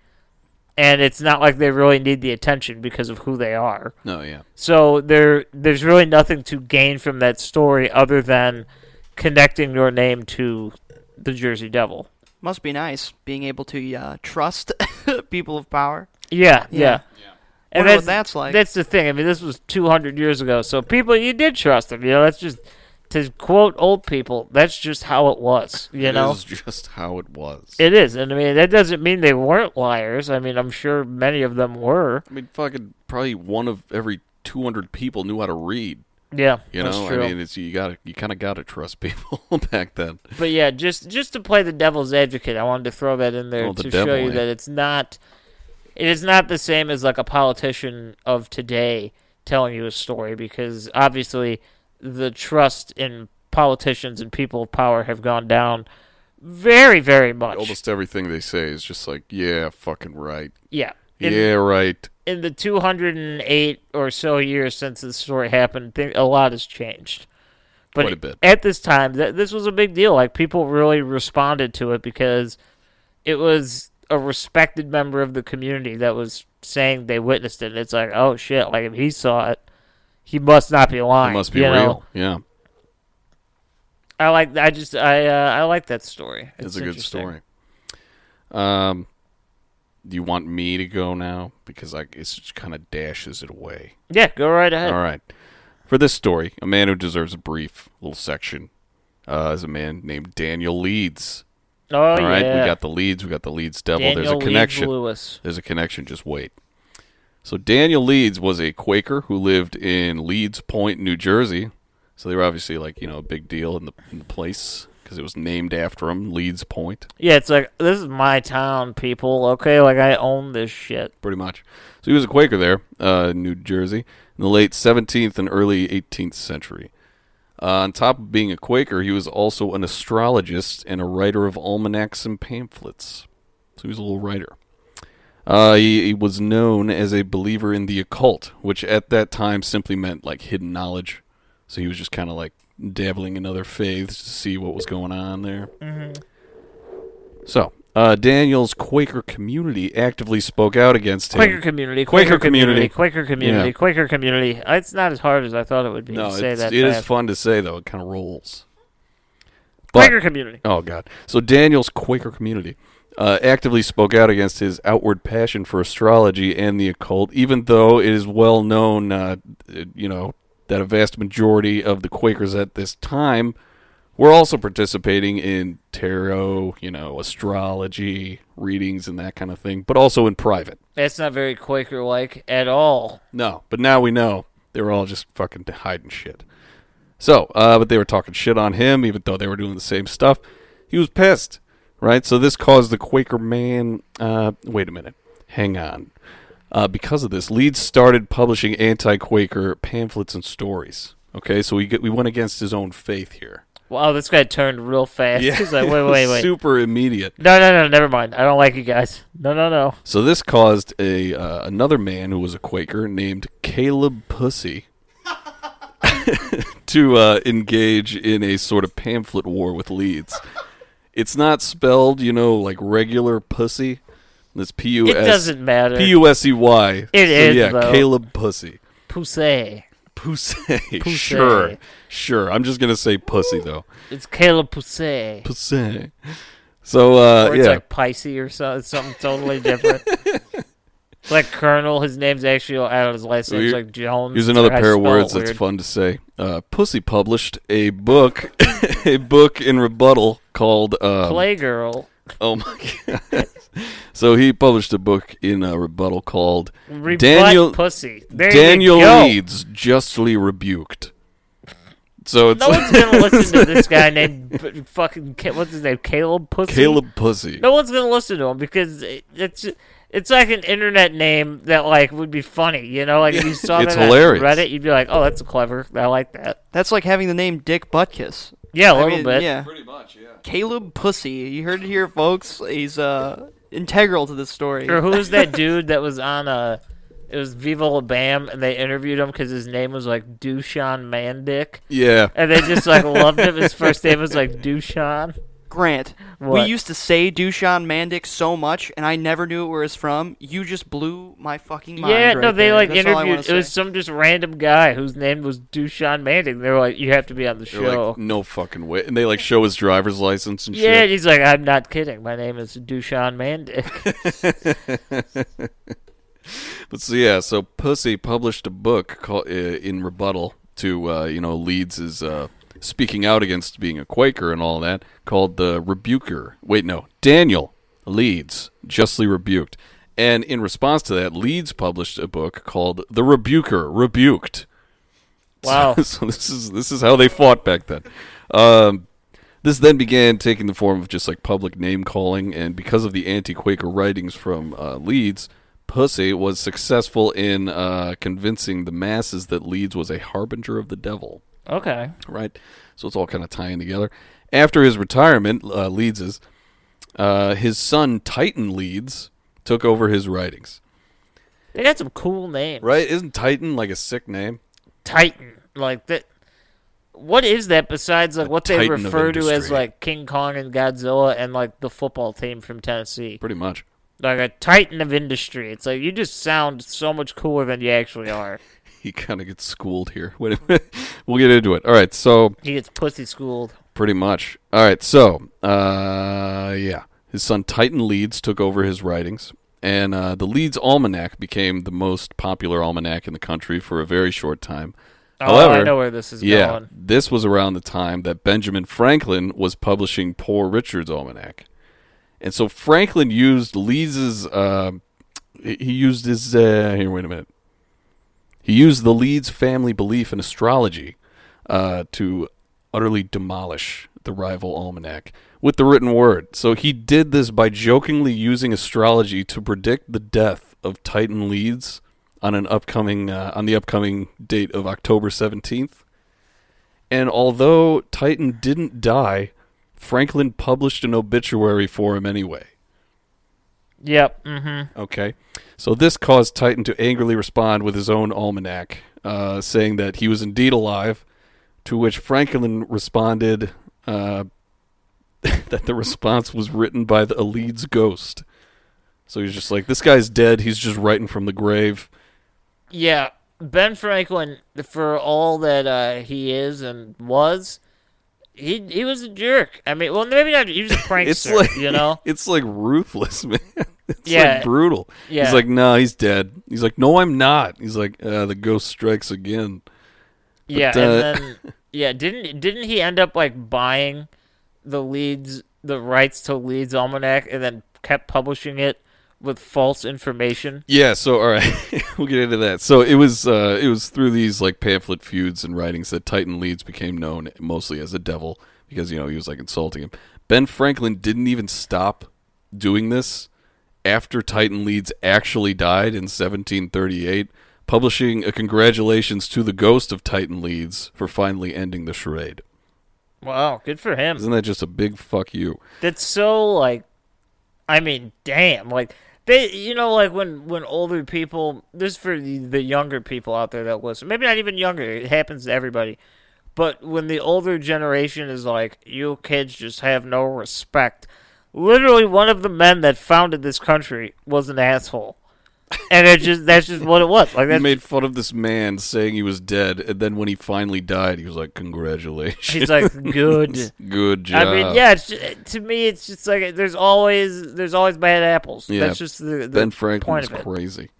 And it's not like they really need the attention because of who they are. No, yeah. So there there's really nothing to gain from that story other than connecting your name to the Jersey Devil. Must be nice being able to uh, trust [LAUGHS] people of power. Yeah, yeah. Yeah. And Wonder what that's like. That's the thing. I mean, this was 200 years ago, so people you did trust them. You know, that's just to quote old people. That's just how it was. You know, It is just how it was. it is, and I mean that doesn't mean they weren't liars. I mean, I'm sure many of them were. I mean, fucking probably one of every 200 people knew how to read. Yeah, You know. I mean, it's you got you kind of got to trust [LAUGHS] people [LAUGHS] back then. But yeah, just just to play the devil's advocate, I wanted to throw that in there Oh, the to devil, show you eh? that it's not it is not the same as like a politician of today telling you a story because obviously the trust in politicians and people of power have gone down very very much. Almost everything they say is just like, yeah, fucking right. yeah. In, yeah, right. in the 208 or so years since this story happened, th- a lot has changed. But Quite a bit. at this time, th- this was a big deal. Like people really responded to it because it was a respected member of the community that was saying they witnessed it. And It's like, oh shit! Like if he saw it, he must not be It lying. must be you know? real. Yeah, I like. I just. I. Uh, I like that story. it's, a good story. Um, do you want me to go now because I it just kind of dashes it away? Yeah, go right ahead. All right. For this story, a man who deserves a brief little section uh, is a man named Daniel Leeds. Oh All right, yeah. we got the Leeds, we got the Leeds Devil. Daniel There's a Leeds connection. Lewis. There's a connection. Just wait. So Daniel Leeds was a Quaker who lived in Leeds Point, New Jersey. So they were obviously like you know a big deal in the, in the place because it was named after him, Leeds Point, Yeah, it's like this is my town, people. Okay, like I own this shit. pretty much. So he was a Quaker there, uh, in New Jersey, in the late 17th and early 18th century. Uh, on top of being a Quaker, he was also an astrologist and a writer of almanacs and pamphlets. So he was a little writer. Uh, he, he was known as a believer in the occult, which at that time simply meant like hidden knowledge. So he was just kind of like dabbling in other faiths to see what was going on there. So uh, Daniel's Quaker community actively spoke out against him. Quaker community, Quaker Quaker, community. community, Quaker community, Yeah. Quaker community. It's not as hard as I thought it would be no, to say that. it is fun to say though. It kind of rolls. But- Quaker community. Oh God! So Daniel's Quaker community uh, actively spoke out against his outward passion for astrology and the occult, even though it is well known, uh, you know, that a vast majority of the Quakers at this time were also participating in tarot, you know, astrology readings and that kind of thing, but also in private. That's not very Quaker-like at all. No, but now we know they were all just fucking hiding shit. So, uh, but they were talking shit on him, even though they were doing the same stuff. He was pissed, right? So this caused the Quaker man. Uh, wait a minute, hang on. Uh, because of this, Leeds started publishing anti-Quaker pamphlets and stories. Okay, so we get, we went against his own faith here. Wow, this guy turned real fast. Yeah, [LAUGHS] He's like, wait, wait, [LAUGHS] wait. super immediate. No, no, no, never mind. I don't like you guys. No, no, no. So this caused a uh, another man who was a Quaker named Caleb Pussy [LAUGHS] to uh, engage in a sort of pamphlet war with Leeds. It's not spelled, you know, like regular pussy. It's P U It doesn't matter. P U S E Y. It so, is, yeah, though. Caleb Pussy. Pussy. Pussy. [LAUGHS] Pussy. Sure, sure. I'm just gonna say pussy though. It's Caleb Pussy. Pussy. So uh, or it's yeah, like Pisces or something, something totally different. it's [LAUGHS] like Colonel. His name's actually out of his last So name's here- like Jones. Here's another pair of words that's fun to say. Uh, Pussy published a book, [LAUGHS] a book in rebuttal called um, Playgirl. Oh my god! [LAUGHS] so he published a book in a rebuttal called Rebut Daniel Pussy. There Daniel. Leeds justly rebuked. So it's No one's gonna [LAUGHS] listen to this guy named fucking what's his name Caleb Pussy. Caleb Pussy. No one's gonna listen to him because it's it's like an internet name that like would be funny. You know, like if you saw It's that hilarious. on Reddit, you'd be like, "Oh, that's clever. I like that." That's like having the name Dick Buttkiss. Yeah, a I little mean, bit. Yeah. Pretty much, yeah. Caleb Pussy. You heard it here, folks. He's uh integral to this story. Or who was that [LAUGHS] dude that was on uh It was Viva La Bam, and they interviewed him because his name was like Dushan Mandick, Yeah. and they just like loved him. His [LAUGHS] first name was like Dushan. Grant, we used to say Dushan Mandic so much, and I never knew where it's from. You just blew my fucking mind. yeah, right no, they there. like That's all I wanna interviewed. It was some just random guy whose name was Dushan Mandick. They were like, "You have to be on the They're show." like, no fucking way. And they like show his driver's license and shit. yeah, he's like, "I'm not kidding. My name is Dushan Mandick." [LAUGHS] [LAUGHS] But so yeah, so Pussy published a book called uh, in rebuttal to uh, you know Leeds is uh, speaking out against being a Quaker and all that called the Rebuker. Wait, no, Daniel Leeds justly rebuked. And in response to that, Leeds published a book called The Rebuker Rebuked. [LAUGHS] Wow. So, so this is this is how they fought back then. Um, this then began taking the form of just like public name calling, and because of the anti-Quaker writings from uh, Leeds, Pussy was successful in uh, convincing the masses that Leeds was a harbinger of the devil. Okay. Right, so it's all kind of tying together. After his retirement, uh, Leeds's uh, his son Titan Leeds took over his writings. They got some cool names. Right? Isn't Titan like a sick name? Titan, like that. What is that besides like A what they refer to as like King Kong and Godzilla and like the football team from Tennessee? Pretty much. Like a titan of industry. It's like you just sound so much cooler than you actually are. [LAUGHS] he kind of gets schooled here. [LAUGHS] Wait a minute. we'll get into it. All right, so He gets pussy schooled. pretty much. All right, so uh, yeah, his son Titan Leeds took over his writings, and uh, the Leeds Almanac became the most popular almanac in the country for a very short time. Oh, I However, know where this is yeah, going. this was around the time that Benjamin Franklin was publishing Poor Richard's Almanac, and so Franklin used Leeds's uh, he he used his uh, here. Wait a minute. He used the Leeds family belief in astrology uh, to utterly demolish the rival almanac with the written word. So he did this by jokingly using astrology to predict the death of Titan Leeds on an upcoming uh, on the upcoming date of October seventeenth. And although Titan didn't die, Franklin published an obituary for him anyway. Yep. Mm-hmm. Okay. So this caused Titan to angrily respond with his own almanac, uh, saying that he was indeed alive, to which Franklin responded uh, [LAUGHS] that the response was written by the Leeds ghost. So he's just like, this guy's dead. He's just writing from the grave. Yeah, Ben Franklin, for all that uh, he is and was, he he was a jerk. I mean, well, maybe not. He was a [LAUGHS] prankster, It's like you know. [LAUGHS] it's like ruthless, man. [LAUGHS] It's Yeah. like brutal. Yeah. He's like, no, he's dead. He's like, no, I'm not. He's like, uh, the ghost strikes again. yeah, uh, and then [LAUGHS] yeah, didn't didn't he end up like buying the Leeds, the rights to Leeds Almanac, and then kept publishing it with false information? Yeah, so all right, [LAUGHS] we'll get into that. So it was uh, it was through these like pamphlet feuds and writings that Titan Leeds became known mostly as a devil because you know he was like insulting him. Ben Franklin didn't even stop doing this after Titan Leeds actually died in 1738, publishing a congratulations to the ghost of Titan Leeds for finally ending the charade. Wow, good for him. Isn't that just a big fuck you? that's so like i mean damn like they you know like when when older people this is for the, the younger people out there that listen maybe not even younger it happens to everybody but when the older generation is like you kids just have no respect literally one of the men that founded this country was an asshole and it just that's just what it was like [LAUGHS] He made fun of this man saying he was dead, and then when he finally died, he was like, "Congratulations." he's like [LAUGHS] good Good job. I mean, yeah. It's just, to me, it's just like there's always there's always bad apples. Yeah, That's just the, the Ben point Franklin's crazy.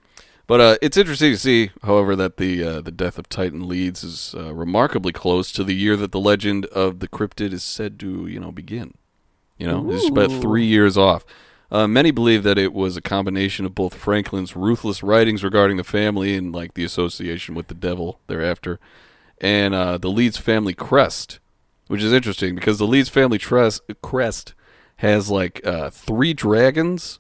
But uh, it's interesting to see, however, that the uh, the death of Titan Leeds is uh, remarkably close to the year that the legend of the cryptid is said to, you know, begin. You know, it's about three years off. Uh, many believe that it was a combination of both Franklin's ruthless writings regarding the family and like the association with the devil thereafter, and uh, the Leeds family crest, which is interesting because the Leeds family tres- crest has like uh, three dragons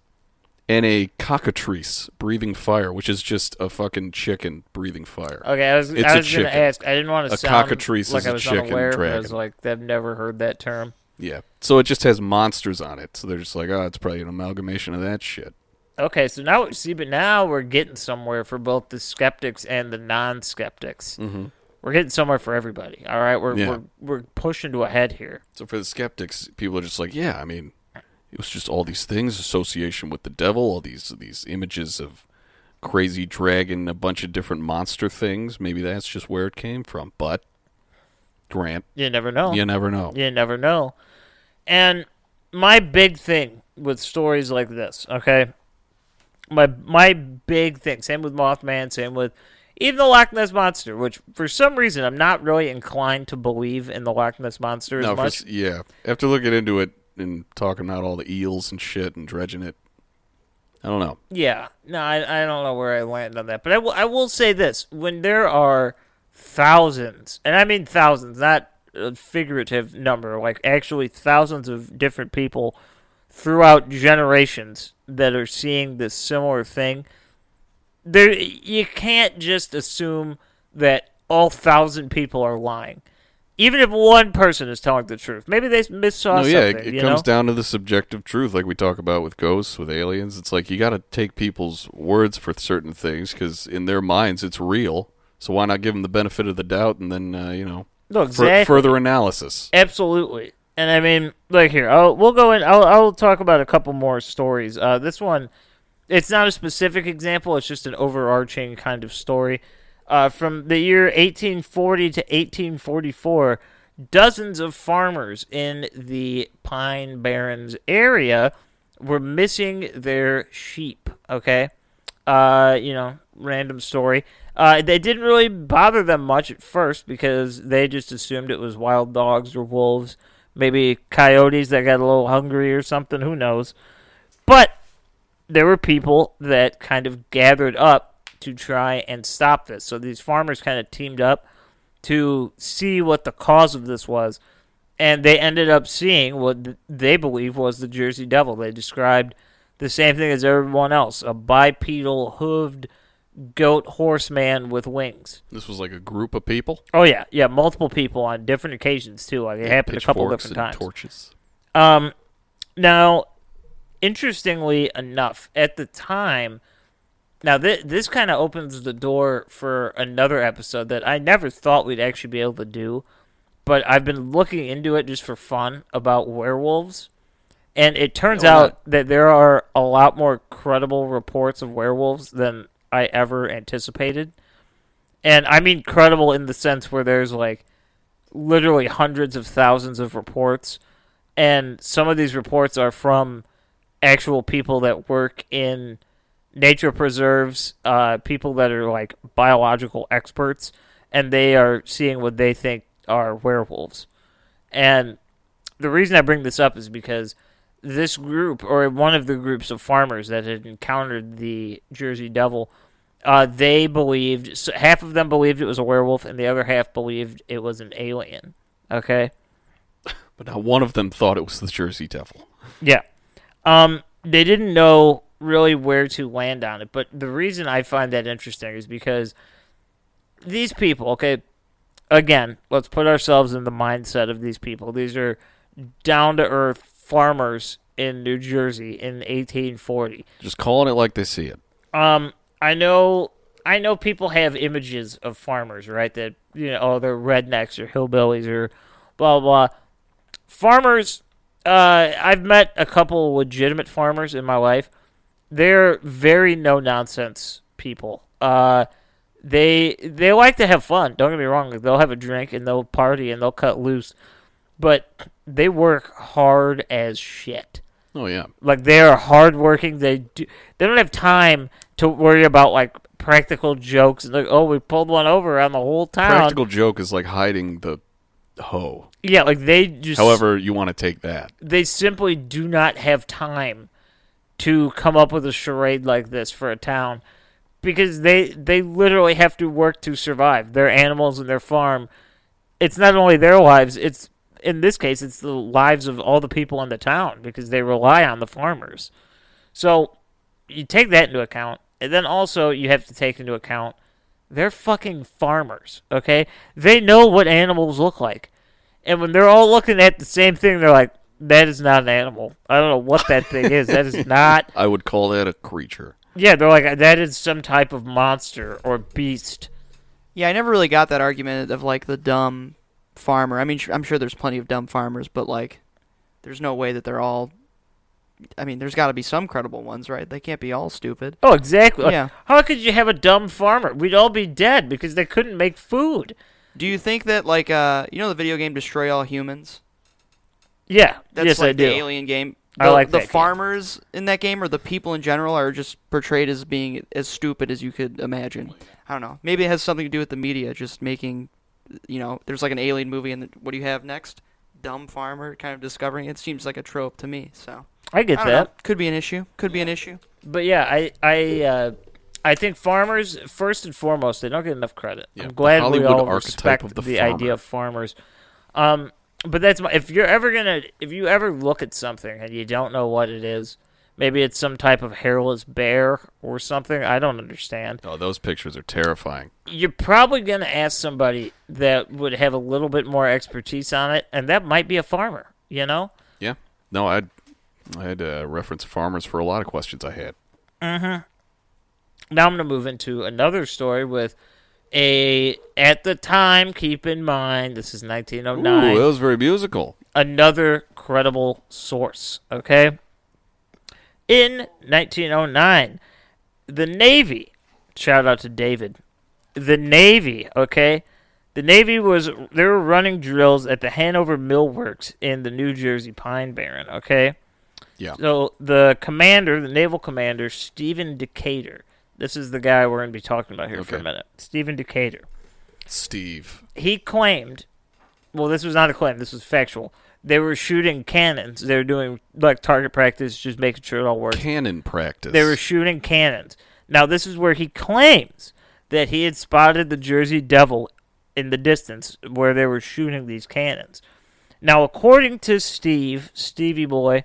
and a cockatrice breathing fire, which is just a fucking chicken breathing fire. Okay, I was It's I was going to chicken. ask. I didn't want to say A sound cockatrice like is I a was chicken unaware. but I was like, I've never heard that term. Yeah. So it just has monsters on it. So they're just like, oh, it's probably an amalgamation of that shit. Okay, so now see, but now we're getting somewhere for both the skeptics and the non-skeptics. Mm-hmm. We're getting somewhere for everybody. All right, we're Yeah. we're we're pushing to a head here. So for the skeptics, people are just like, yeah, I mean, it was just all these things, association with the devil, all these these images of crazy dragon, a bunch of different monster things. Maybe that's just where it came from. But Grant, You never know. you never know. You never know. And my big thing with stories like this, okay? My my big thing, same with Mothman, same with even the Loch Ness monster, which for some reason I'm not really inclined to believe in the Loch Ness monster as No, much. s- yeah. After looking into it and talking about all the eels and shit and dredging it, I don't know. Yeah, no, I, I don't know where I land on that, but I will I will say this: when there are thousands, and I mean thousands, not a figurative number, like actually thousands of different people throughout generations that are seeing this similar thing, there you can't just assume that all thousand people are lying. Even if one person is telling the truth, maybe they missaw no, yeah, something. it, comes know? down to the subjective truth, like we talk about with ghosts, with aliens. It's like you got to take people's words for certain things because in their minds it's real. So why not give them the benefit of the doubt and then uh, you know No, exactly. further analysis? Absolutely. And I mean, like here, I'll, we'll go in. I'll, I'll talk about a couple more stories. Uh, this one, it's not a specific example. It's just an overarching kind of story. Uh, from the year 1840 to 1844, dozens of farmers in the Pine Barrens area were missing their sheep. Okay, uh, you know, random story. Uh, they didn't really bother them much at first because they just assumed it was wild dogs or wolves, maybe coyotes that got a little hungry or something. Who knows? But there were people that kind of gathered up to try and stop this. So these farmers kind of teamed up to see what the cause of this was, and they ended up seeing what they believe was the Jersey Devil. They described the same thing as everyone else a bipedal, hooved goat horseman with wings. This was like a group of people. Oh yeah, yeah, multiple people on different occasions too. Like it happened a couple different and times. Torches. Um, now, interestingly enough, at the time, now th- this kind of opens the door for another episode that I never thought we'd actually be able to do, but I've been looking into it just for fun about werewolves. And it turns Oh, out that there are a lot more credible reports of werewolves than I ever anticipated. And I mean credible in the sense where there's like literally hundreds of thousands of reports and some of these reports are from actual people that work in nature preserves, uh, people that are like biological experts, and they are seeing what they think are werewolves. And the reason I bring this up is because this group, or one of the groups of farmers that had encountered the Jersey Devil, uh, they believed so half of them believed it was a werewolf, and the other half believed it was an alien. Okay. [LAUGHS] But now one of them thought it was the Jersey Devil. Yeah. Um, they didn't know really where to land on it, but the reason I find that interesting is because these people, okay, again, let's put ourselves in the mindset of these people. These are down to earth farmers in New Jersey in 1840. Just calling it like they see it. Um, I know, I know people have images of farmers, right? That you know, oh, they're rednecks or hillbillies or blah blah. blah. Farmers, uh, I've met a couple legitimate farmers in my life. They're very no nonsense people. Uh, they they like to have fun. Don't get me wrong. They'll have a drink and they'll party and they'll cut loose, but they work hard as shit Oh yeah. like they are hardworking. They do. They don't have time to worry about like practical jokes. Like, oh, we pulled one over on the whole town. Practical joke is like hiding the hoe. Yeah, like they just. However, you want to take that. they simply do not have time to come up with a charade like this for a town because they they literally have to work to survive. Their animals and their farm. It's not only their lives. It's in this case, it's the lives of all the people in the town because they rely on the farmers. So you take that into account, and then also you have to take into account they're fucking farmers. Okay, they know what animals look like, and when they're all looking at the same thing, they're like, "That is not an animal. I don't know what that thing is. That is [LAUGHS] not." I would call that a creature. Yeah, they're like, "That is some type of monster or beast." Yeah, I never really got that argument of like the dumb farmer. I mean, I'm sure there's plenty of dumb farmers, but like, there's no way that they're all. I mean, there's got to be some credible ones, right? They can't be all stupid. Oh, exactly. Yeah. How could you have a dumb farmer? We'd all be dead because they couldn't make food. Do you think that like uh, you know the video game Destroy All Humans? Yeah. That's yes, like I do. the alien game. I like the that game. farmers in that game, or the people in general, are just portrayed as being as stupid as you could imagine. I don't know. Maybe it has something to do with the media, just making, you know, there's like an alien movie, and what do you have next? Dumb farmer kind of discovering. It seems like a trope to me. So I get I that. know. Could be an issue. Could be an issue. But yeah, I I uh, I think farmers first and foremost they don't get enough credit. Yeah, I'm the glad we all respect of the the idea of farmers. Um, but that's my, if you're ever gonna if you ever look at something and you don't know what it is, maybe it's some type of hairless bear or something. I don't understand. Oh, those pictures are terrifying. You're probably gonna ask somebody that would have a little bit more expertise on it, and that might be a farmer. You know. Yeah. No, I I had to reference farmers for a lot of questions I had. Mm-hmm. Now I'm going to move into another story with a at the time. Keep in mind, this is 1909. Ooh, that was very musical. another credible source. Okay. In 1909, the Navy. Shout out to David. The Navy. Okay. The Navy was they were running drills at the Hanover Mill Works in the New Jersey Pine Barren. Okay. Yeah. So the commander, the naval commander, Stephen Decatur. This is the guy we're going to be talking about here for a minute. Stephen Decatur. Steve. He claimed, well, this was not a claim. This was factual. They were shooting cannons. They were doing like target practice, just making sure it all worked. Cannon practice. They were shooting cannons. Now, this is where he claims that he had spotted the Jersey Devil in the distance where they were shooting these cannons. Now, according to Steve, Stevie Boy,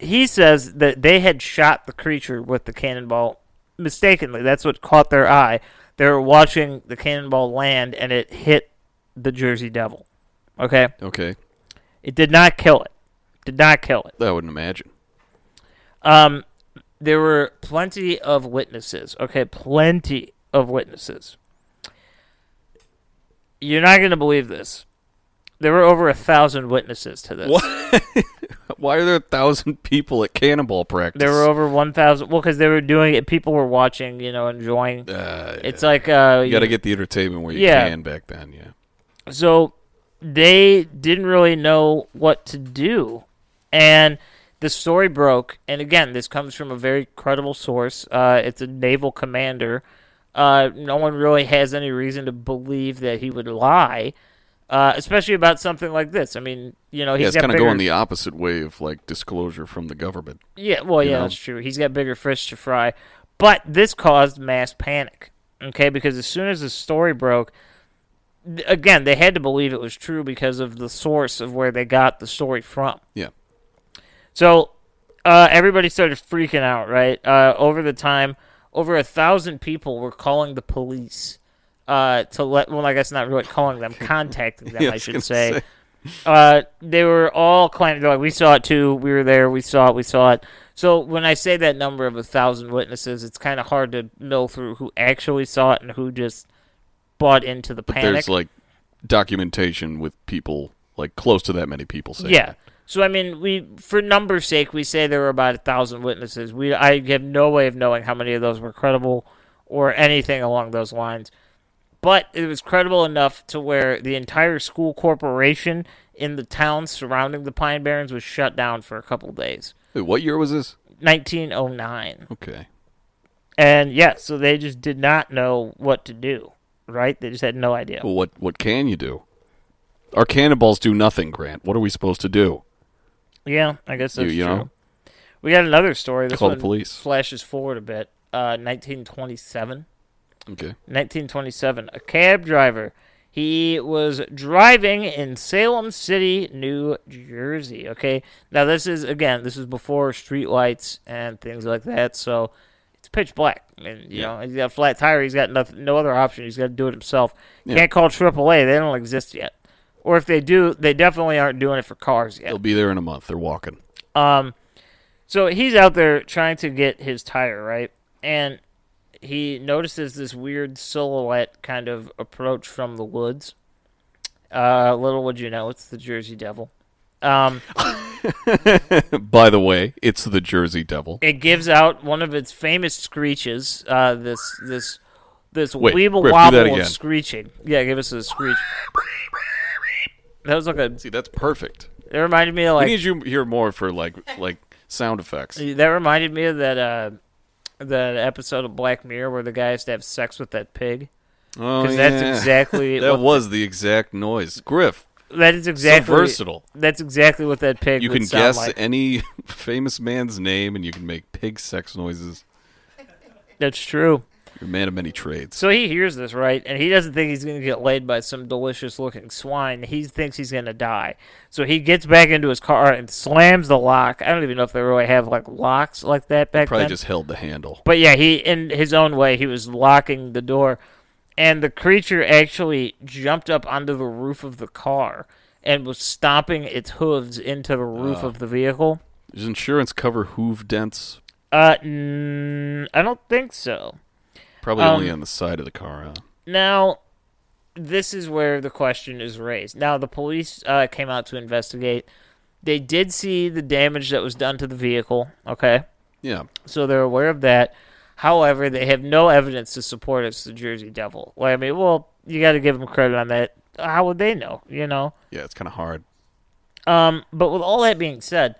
he says that they had shot the creature with the cannonball mistakenly. That's what caught their eye. They were watching the cannonball land and it hit the Jersey Devil. Okay? Okay. It did not kill it. Did not kill it. I wouldn't imagine. Um, there were plenty of witnesses. Okay, plenty of witnesses. You're not going to believe this. There were over a thousand witnesses to this. What? [LAUGHS] Why are there a thousand people at cannonball practice? There were over one thousand. Well, because they were doing it. People were watching. You know, enjoying. Uh, It's like uh, you got to get the entertainment where you Yeah. can back then. Yeah. so they didn't really know what to do. And the story broke. And again this comes from a very credible source. Uh, it's a naval commander. Uh, no one really has any reason to believe that he would lie uh, especially about something like this. I mean you know he's it's kind of going the opposite way of like disclosure from the government. yeah well yeah know? that's true. He's got bigger fish to fry. But this caused mass panic okay? Because as soon as the story broke again they had to believe it was true because of the source of where they got the story from Yeah. so uh, everybody started freaking out right uh, over the time over a thousand people were calling the police uh, to let well i guess not really calling them contacting [LAUGHS] them Yeah, I i should say say. uh, they were all claiming they're like, we saw it too. We were there. We saw it. We saw it. So when I say that number of a thousand witnesses, it's kind of hard to know through who actually saw it and who just bought into the But panic. there's like documentation with people like close to that many people saying. yeah. So I mean, we for numbers' sake, we say there were about a thousand witnesses. We I have no way of knowing how many of those were credible or anything along those lines. But it was credible enough to where the entire school corporation in the towns surrounding the Pine Barrens was shut down for a couple days. Wait, what year was this? 1909. Okay. And yeah, so they just did not know what to do, right? They just had no idea. Well, what what can you do? Our cannonballs do nothing, Grant. What are we supposed to do? Yeah, I guess You- that's you true. know? We got another story. This Call the police. flashes forward a bit. Uh, 1927. Okay. 1927. A cab driver. He was driving in Salem City, New Jersey. Okay. Now this is again, this is before streetlights and things like that. So pitch black. And you Yeah. know, he's got a flat tire. He's got nothing, no other option. He's got to do it himself. Yeah. Can't call AAA. They don't exist yet. Or if they do, they definitely aren't doing it for cars yet. They'll be there in a month. They're walking. Um, so he's out there trying to get his tire right, and he notices this weird silhouette kind of approach from the woods. Uh, little would you know, it's the Jersey Devil. Um, [LAUGHS] [LAUGHS] By the way, it's the Jersey Devil. it gives out one of its famous screeches. Uh, this this this Wait, weeble Griff, wobble of screeching. Yeah, give us a screech. That was like a. See, that's perfect. It reminded me of we like need you hear more for like like sound effects. [LAUGHS] That reminded me of that uh, that episode of Black Mirror where the guy has to have sex with that pig. Oh, yeah. that's [LAUGHS] exactly that was the exact noise. Griff, that is exactly so versatile. That's exactly what that pig You can guess like. any [LAUGHS] famous man's name, and you can make pig sex noises. That's true. You're a man of many trades. So he hears this right, and he doesn't think he's going to get laid by some delicious-looking swine. He thinks he's going to die. So he gets back into his car and slams the lock. I don't even know if they really have like locks like that back Probably then. just held the handle. But yeah, he in his own way he was locking the door, and the creature actually jumped up onto the roof of the car and was stomping its hooves into the roof Ah. of the vehicle. Does insurance cover hoof dents? Uh, mm, I don't think so. Probably Um, only on the side of the car. Huh? Now, this is where the question is raised. Now, the police uh, came out to investigate. They did see the damage that was done to the vehicle. Okay. Yeah. so they're aware of that. However, they have no evidence to support it's the Jersey Devil. Well, I mean, well, you got to give them credit on that. How would they know? You know. Yeah, it's kind of hard. Um, but with all that being said,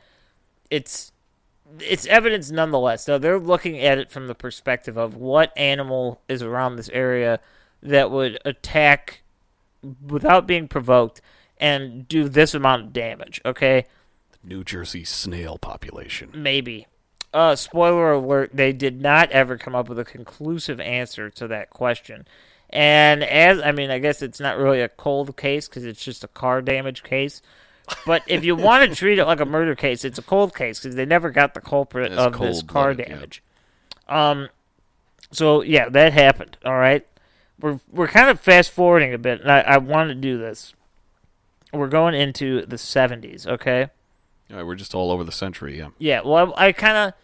it's it's evidence nonetheless. Now they're looking at it from the perspective of what animal is around this area that would attack without being provoked and do this amount of damage. Okay, New Jersey snail population. maybe. Uh, spoiler alert: they did not ever come up with a conclusive answer to that question. And as I mean, I guess it's not really a cold case because it's just a car damage case. But if you want to treat it like a murder case, it's a cold case because they never got the culprit of this car yeah. damage. Um, so yeah, that happened. All right, we're we're kind of fast forwarding a bit, and I, I want to do this. We're going into the seventies. Okay. All right, we're just all over the century. Yeah. Yeah, well, I, I kind of,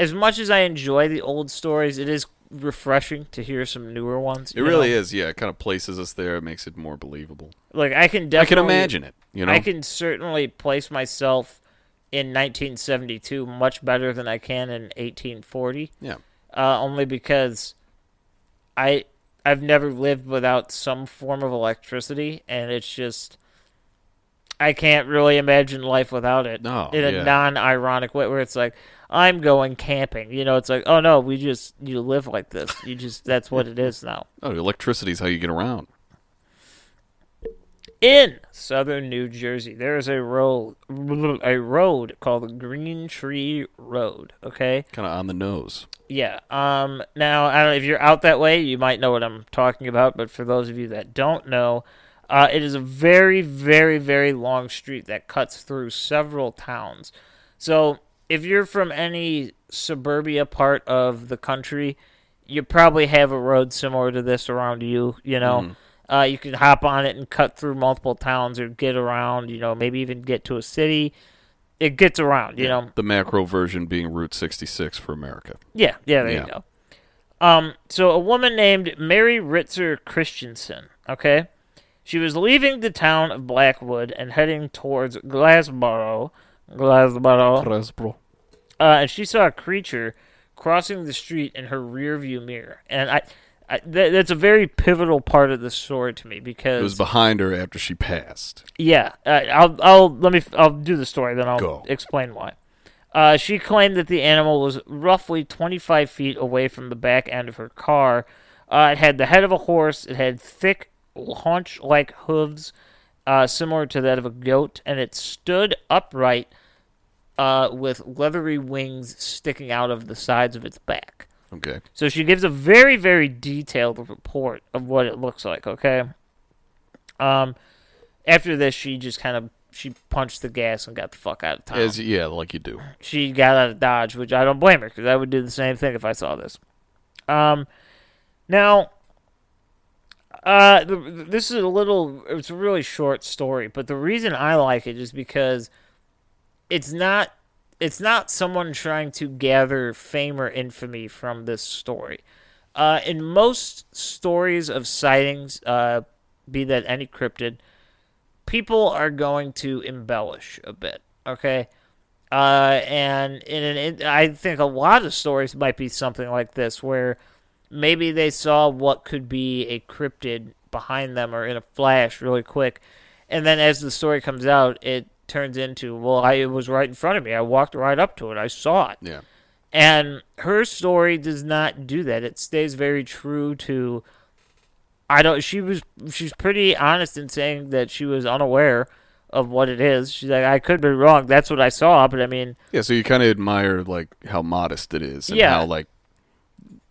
as much as I enjoy the old stories, it is refreshing to hear some newer ones. It really know? is. Yeah, it kind of places us there. It makes it more believable. Like I can definitely, I can imagine it. You know. I can certainly place myself in 1972 much better than I can in 1840. Yeah. Uh, only because I I've never lived without some form of electricity, and it's just I can't really imagine life without it. No, in a yeah. non-ironic way, where it's like I'm going camping. You know, it's like oh no, we just you live like this. You just that's what it is now. [LAUGHS] Oh, electricity is how you get around. In southern New Jersey, there is a road a road called the Green Tree Road. Okay. Kind of on the nose. Yeah. Um. Now, I don't know if you're out that way, you might know what I'm talking about. But for those of you that don't know, uh, it is a very, very, very long street that cuts through several towns. So, if you're from any suburbia part of the country, you probably have a road similar to this around you. You know, uh, you can hop on it and cut through multiple towns or get around. You know, maybe even get to a city. It gets around. You know, The macro version being Route 66 for America. yeah, yeah, there Yeah. you go. Um, so a woman named Mary Ritzer Christensen, okay? She was leaving the town of Blackwood and heading towards Glassboro, Glassboro, uh, and she saw a creature crossing the street in her rearview mirror. And I, I th- that's a very pivotal part of the story to me because It was behind her after she passed. yeah, uh, I'll I'll let me I'll do the story then I'll Go. explain why. Uh, she claimed that the animal was roughly 25 feet away from the back end of her car. Uh, it had the head of a horse. It had thick, haunch-like hooves, uh, similar to that of a goat, and it stood upright uh, with leathery wings sticking out of the sides of its back. Okay. So she gives a very, very detailed report of what it looks like. Okay. Um, after this, she just kind of she punched the gas and got the fuck out of town. As yeah, like you do. she got out of Dodge, which I don't blame her because I would do the same thing if I saw this. Um, now, uh, this is a little. It's a really short story, but the reason I like it is because it's not. It's not someone trying to gather fame or infamy from this story. Uh, in most stories of sightings, uh, be that any cryptid, people are going to embellish a bit. Okay. Uh, and in an, in, I think a lot of stories might be something like this, where maybe they saw what could be a cryptid behind them or in a flash really quick, and then as the story comes out, it turns into, well, I, it was right in front of me. I walked right up to it. I saw it. Yeah. And her story does not do that. It stays very true to. I don't. She was. She's pretty honest in saying that she was unaware of what it is. She's like, I could be wrong. That's what I saw. But I mean, Yeah, so you kind of admire like how modest it is and Yeah. how like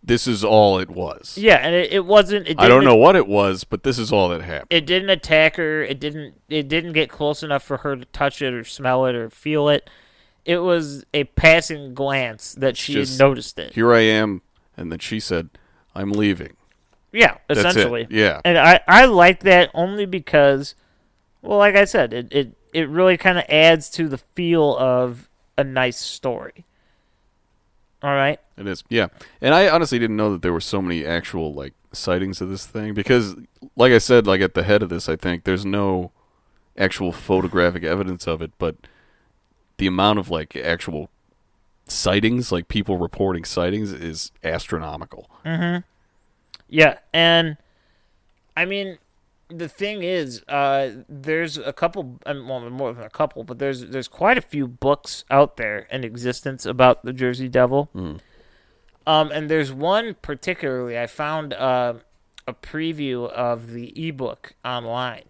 this is all it was. yeah, and it, it wasn't. It I don't know what it was, but this is all that happened. It didn't attack her. It didn't. It didn't get close enough for her to touch it or smell it or feel it. It was a passing glance that she had Just- noticed it. Here I am, and then she said, "I'm leaving." Yeah, That's it. essentially. Yeah. And I, I like that only because, well, like I said, it, it, it really kind of adds to the feel of a nice story. All right? It is, yeah. And I honestly didn't know that there were so many actual like sightings of this thing because, like I said, like at the head of this, I think there's no actual photographic evidence of it, but the amount of like actual sightings, like people reporting sightings, is astronomical. Mhm. Yeah, and I mean, the thing is, uh, there's a couple, well, more than a couple, but there's there's quite a few books out there in existence about the Jersey Devil. Um, and there's one particularly I found uh, a preview of the ebook online,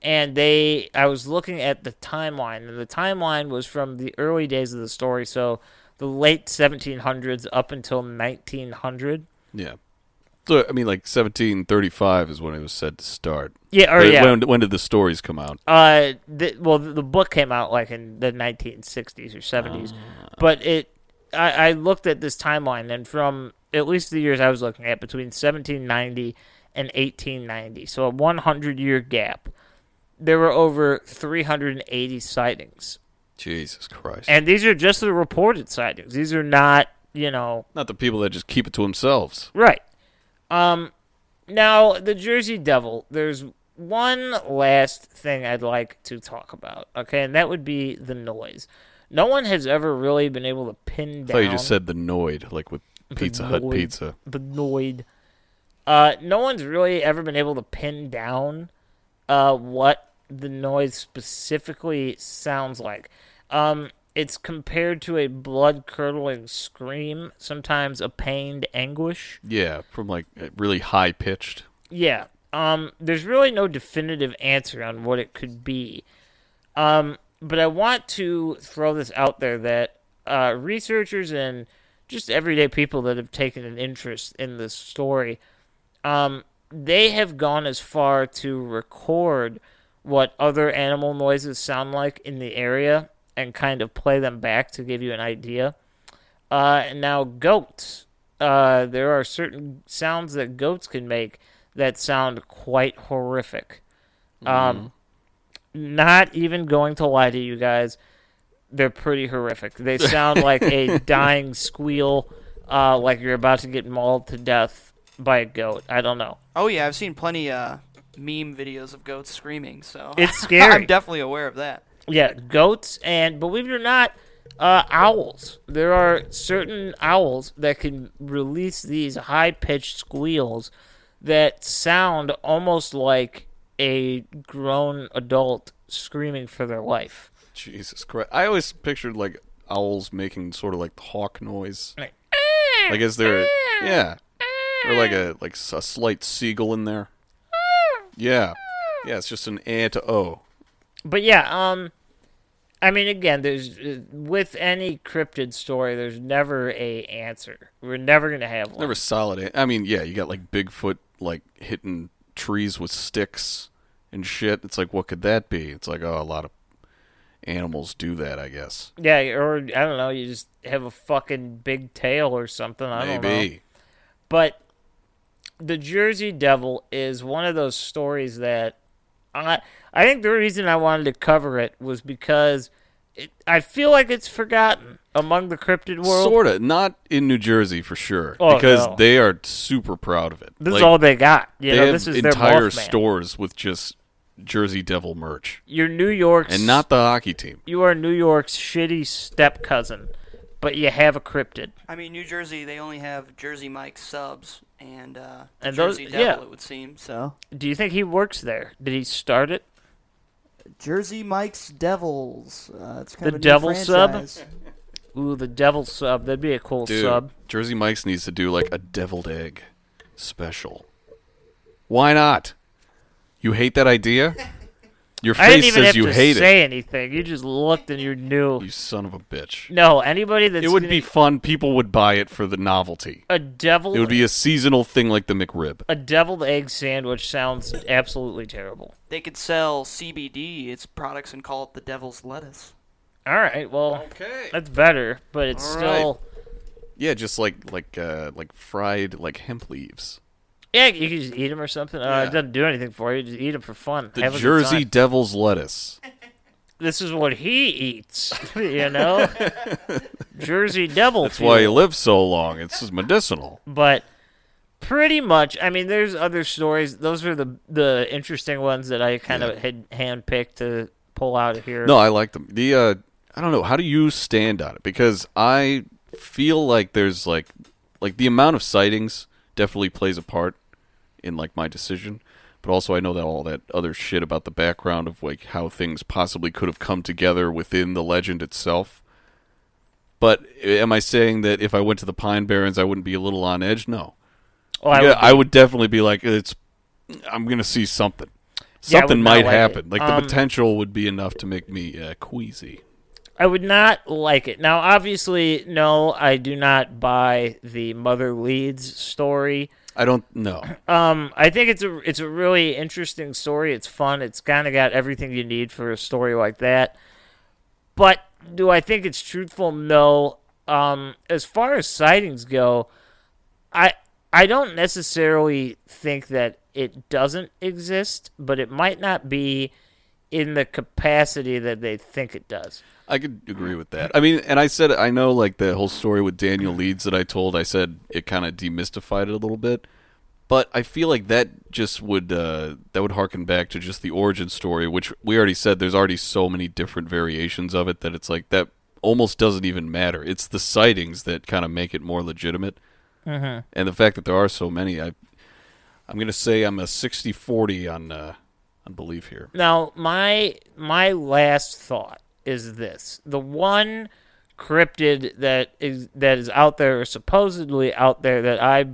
and they I was looking at the timeline, and the timeline was from the early days of the story, so the late 1700s up until 1900. Yeah. So I mean, like 1735 is when it was said to start. Yeah, or But yeah. When, when did the stories come out? Uh, the, well, the, the book came out like in the 1960s or 70s, but it. I, I looked at this timeline, and from at least the years I was looking at, between 1790 and 1890, so a 100 year gap, there were over 380 sightings, Jesus Christ! and these are just the reported sightings. These are not, you know, Not the people that just keep it to themselves. Right. Um now the Jersey Devil, there's one last thing I'd like to talk about, okay, and that would be the noise. No one has ever really been able to pin I down thought you just said the Noid, like with Pizza Hut pizza. the Noid. Uh no one's really ever been able to pin down uh what the noise specifically sounds like. Um it's compared to a blood curdling scream, sometimes a pained anguish. Yeah, from like really high pitched. Yeah. Um, there's really no definitive answer on what it could be. Um, but I want to throw this out there that uh, researchers and just everyday people that have taken an interest in this story, um, they have gone as far to record what other animal noises sound like in the area and kind of play them back to give you an idea. Uh, now, goats. Uh, there are certain sounds that goats can make that sound quite horrific. Um, not even going to lie to you guys, they're pretty horrific. They sound [LAUGHS] like a dying squeal, uh, like you're about to get mauled to death by a goat. I don't know. Oh yeah, I've seen plenty uh meme videos of goats screaming, so It's [LAUGHS] scary. I'm definitely aware of that. Yeah, goats and believe it or not, uh, owls. There are certain owls that can release these high pitched squeals that sound almost like a grown adult screaming for their life. Jesus Christ! I always pictured like owls making sort of like hawk noise. Like, Like is there? Ah, ah, yeah, ah. or like a like a slight seagull in there. Yeah, yeah. It's just an a to o. But yeah, um, I mean, again, there's uh, with any cryptid story, there's never a answer. We're never gonna have one. Never solid. I mean, yeah, you got like Bigfoot like hitting trees with sticks and shit. It's like, what could that be? It's like, oh, a lot of animals do that, I guess. Yeah, or I don't know, you just have a fucking big tail or something. I don't know. Maybe. But the Jersey Devil is one of those stories that I I think the reason I wanted to cover it was because it, I feel like it's forgotten among the cryptid world. Sort of. Not in New Jersey for sure, Oh, because no. they are super proud of it. This Like, is all they got. You they know, have this is entire Mothman. stores with just Jersey Devil merch, You're New York's and not the hockey team. you are New York's shitty step cousin, but you have a cryptid. I mean, New Jersey, they only have Jersey Mike subs and uh, the And those- Jersey Devil, yeah. it would seem. So Do you think he works there? Did he start it? Jersey Mike's Devils. Uh, it's kind The of a new Devil sub? franchise. Ooh, the devil sub. That'd be a cool Dude, sub. Jersey Mike's needs to do like a deviled egg special. Why not? You hate that idea? Your I didn't face even says have you to hate say it. anything. You just looked and you knew. You son of a bitch. No, anybody that's It would gonna- be fun. People would buy it for the novelty. a devil. It would be a seasonal thing like the McRib. a deviled egg sandwich sounds absolutely terrible. They could sell CBD, its products, and call it the Devil's Lettuce. All right, well, Okay. that's better, but it's All still. Yeah, just like like uh, like fried like hemp leaves. Yeah, you can just eat them or something. Uh, Yeah. it doesn't do anything for you. Just eat them for fun. The Have Jersey. Devil's lettuce. This is what he eats. [LAUGHS] you know, Jersey Devil. That's why he lives so long. It's just medicinal. but pretty much i mean there's other stories those are the the interesting ones that i kind of had handpicked to pull out of here No, I like them. The uh, I don't know. How do you stand on it? Because I feel like there's like like the amount of sightings definitely plays a part in like my decision. But also, I know that all that other shit about the background of like how things possibly could have come together within the legend itself. But am I saying that if I went to the Pine Barrens, I wouldn't be a little on edge? No. Oh, I yeah, would I would definitely be like, it's. I'm gonna see something. Something not might like it. happen. Like the Um, potential would be enough to make me uh, queasy. I would not like it. Now, obviously, no, I do not buy the Mother Leeds story. I don't know. Um, I think it's a it's a really interesting story. It's fun. It's kind of got everything you need for a story like that. But do I think it's truthful? No. Um, as far as sightings go, I I don't necessarily think that it doesn't exist, but it might not be in the capacity that they think it does. I could agree with that. I mean, and I said I know like the whole story with Daniel Leeds that I told. I said it kind of demystified it a little bit, but I feel like that just would uh, that would harken back to just the origin story, which we already said. There's already so many different variations of it that it's like that almost doesn't even matter. It's the sightings that kind of make it more legitimate, mm-hmm. and the fact that there are so many. I I'm gonna say I'm a 60-40 on uh, on belief here. Now, my my last thought is this: the one cryptid that is that is out there, or supposedly out there, that I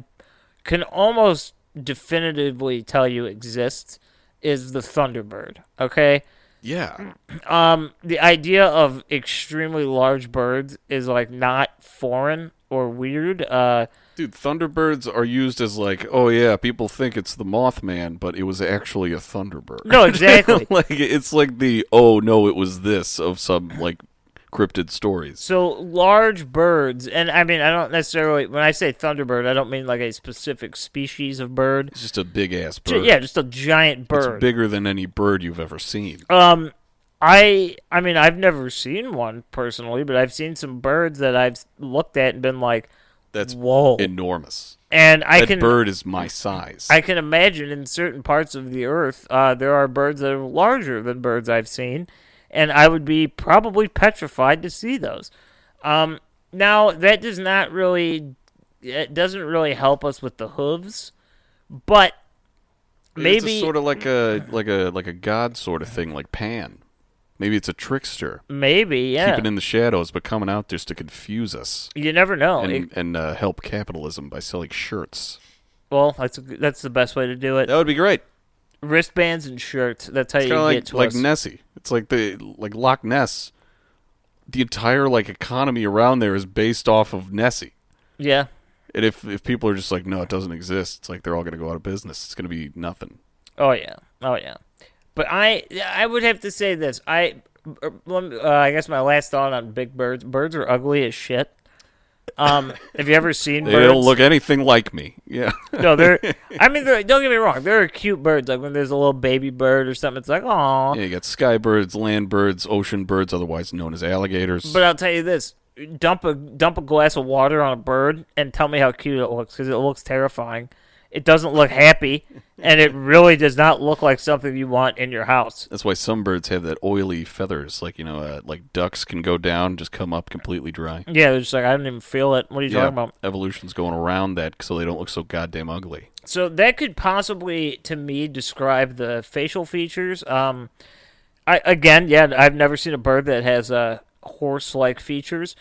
can almost definitively tell you exists, is the Thunderbird. Okay. Yeah, [CLEARS THROAT] Um, the idea of extremely large birds is like not foreign or weird. Uh, Dude, Thunderbirds are used as like, oh yeah, people think it's the Mothman, but it was actually a Thunderbird. no, [LAUGHS] exactly. [LAUGHS] like it's like the oh no, it was this of some like cryptid stories. So large birds, and I mean, I don't necessarily when I say thunderbird, I don't mean like a specific species of bird. It's just a big ass bird. Yeah, just a giant it's bird. bigger than any bird you've ever seen. Um, I I mean, I've never seen one personally, but I've seen some birds that I've looked at and been like, That's whoa. enormous. and I that can bird is my size. I can imagine in certain parts of the earth, uh, there are birds that are larger than birds I've seen, and I would be probably petrified to see those. Um, now that does not really, it doesn't really help us with the hooves, but maybe it's sort of like a like a like a god sort of thing, like Pan. Maybe it's a trickster, maybe yeah. keeping in the shadows, but coming out just to confuse us you never know. and It- and uh, help capitalism by selling shirts. well, that's that's the best way to do it. That would be great. Wristbands and shirts. That's how It's you get like to like us. Nessie. It's like the like Loch Ness. The entire like economy around there is based off of Nessie. yeah. And if if people are just like, no, it doesn't exist, it's like they're all going to go out of business. It's going to be nothing. Oh yeah, oh yeah. But I I would have to say this. I uh, I guess my last thought on big birds. Birds are ugly as shit. Um, [LAUGHS] have you ever seen birds? They birds? don't look anything like me. Yeah. [LAUGHS] no, they're. [LAUGHS] I mean, they're, don't get me wrong. They're cute birds. Like when there's a little baby bird or something, it's like, oh. yeah, you got sky birds, land birds, ocean birds, otherwise known as alligators. But I'll tell you this: dump a dump a glass of water on a bird and tell me how cute it looks because it looks terrifying. It doesn't look happy, and it really does not look like something you want in your house. That's why some birds have that oily feathers, like you know, uh, like ducks can go down, just come up completely dry. Yeah, they're just like I don't even feel it. What are you talking about? evolution's going around that so they don't look so goddamn ugly. So that could possibly, to me, describe the facial features. Um, I again, yeah, I've never seen a bird that has uh, horse-like features,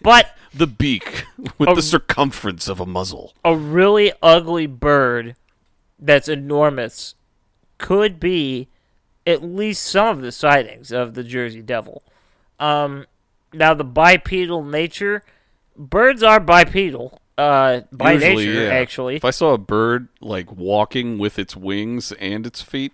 but [LAUGHS] The beak [LAUGHS] with Oh. the circumference of a muzzle. a really ugly bird that's enormous could be at least some of the sightings of the Jersey Devil. Um, now the bipedal nature, birds are bipedal. Uh, by Usually, nature, yeah. actually. If I saw a bird like walking with its wings and its feet,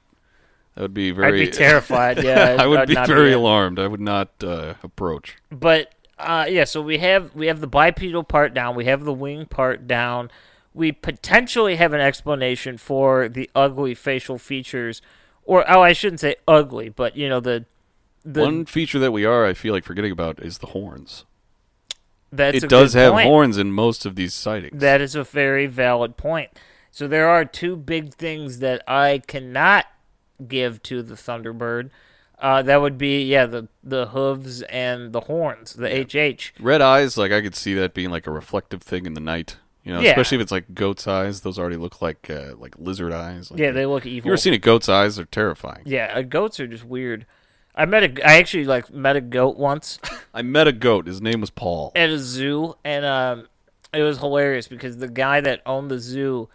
that would be very. I'd be [LAUGHS] terrified. Yeah, [LAUGHS] I would I'd be very it. alarmed. I would not uh, approach. but uh, yeah, so we have we have the bipedal part down, we have the wing part down. We potentially have an explanation for the ugly facial features, or oh, I shouldn't say ugly, but you know the the One feature that we are, I feel like, forgetting about is the horns. that's a it does have point. horns in most of these sightings. That is a very valid point. So there are two big things that I cannot give to the Thunderbird. Uh, that would be yeah the the hooves and the horns, the HH. Red eyes, like I could see that being like a reflective thing in the night. You know, Yeah. especially if it's like goat's eyes. Those already look like uh, like lizard eyes. Like Yeah, they look evil. You ever seen a goat's eyes? They're terrifying. Yeah, uh, goats are just weird. I met a, I actually like met a goat once [LAUGHS] I met a goat. His name was Paul. at a zoo, and um, it was hilarious because the guy that owned the zoo,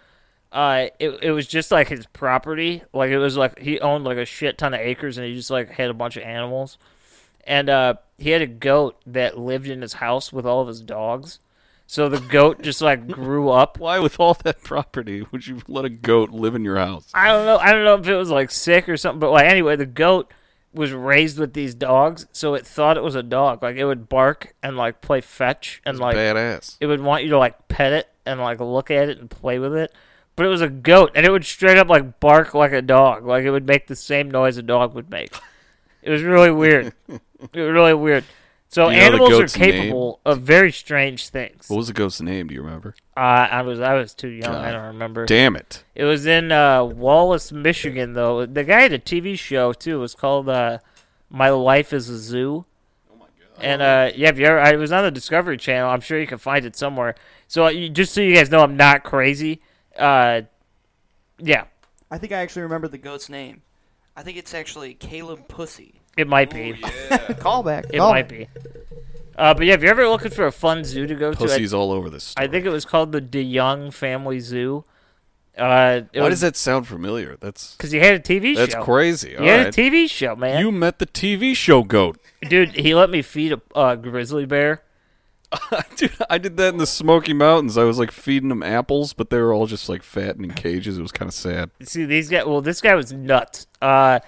uh, it it was just like his property. Like it was like he owned like a shit ton of acres, and he just like had a bunch of animals. And uh, he had a goat that lived in his house with all of his dogs. So the goat just like [LAUGHS] grew up. Why, with all that property, would you let a goat live in your house? I don't know. I don't know if it was like sick or something, but like anyway, the goat was raised with these dogs, so it thought it was a dog. Like it would bark and like play fetch and like Badass. it would want you to like pet it and like look at it and play with it. But it was a goat, and it would straight up like bark like a dog. Like it would make the same noise a dog would make. It was really weird. [LAUGHS] it was really weird. So you know animals are goat's name? capable of very strange things. What was the ghost's name? Do you remember? Uh, I was I was too young. I don't remember. Damn it. It was in uh, Wallace, Michigan, though. The guy had a TV show too. It was called uh, "My Life Is a Zoo." Oh my god! And uh, yeah, if you ever, I was on the Discovery Channel. I'm sure you can find it somewhere. So uh, you, just so you guys know, I'm not crazy. Uh, yeah, I think I actually remember the goat's name. I think it's actually Caleb Puddy. it might be. [LAUGHS] Callback. It might be. Uh, but yeah, if you're ever looking for a fun zoo to go to, I, Puddy's all over this. I think it was called the DeYoung Family Zoo. Uh, it Why was, does that sound familiar? That's Because he had a TV show. that's show. crazy. He had a TV show, man. You met the TV show goat. Dude, he let me feed a uh, grizzly bear. [LAUGHS] Dude, I did that in the Smoky Mountains. I was like feeding them apples, but they were all just like fat and in cages. It was kind of sad. See, these guys. Well, this guy was nuts. Uh,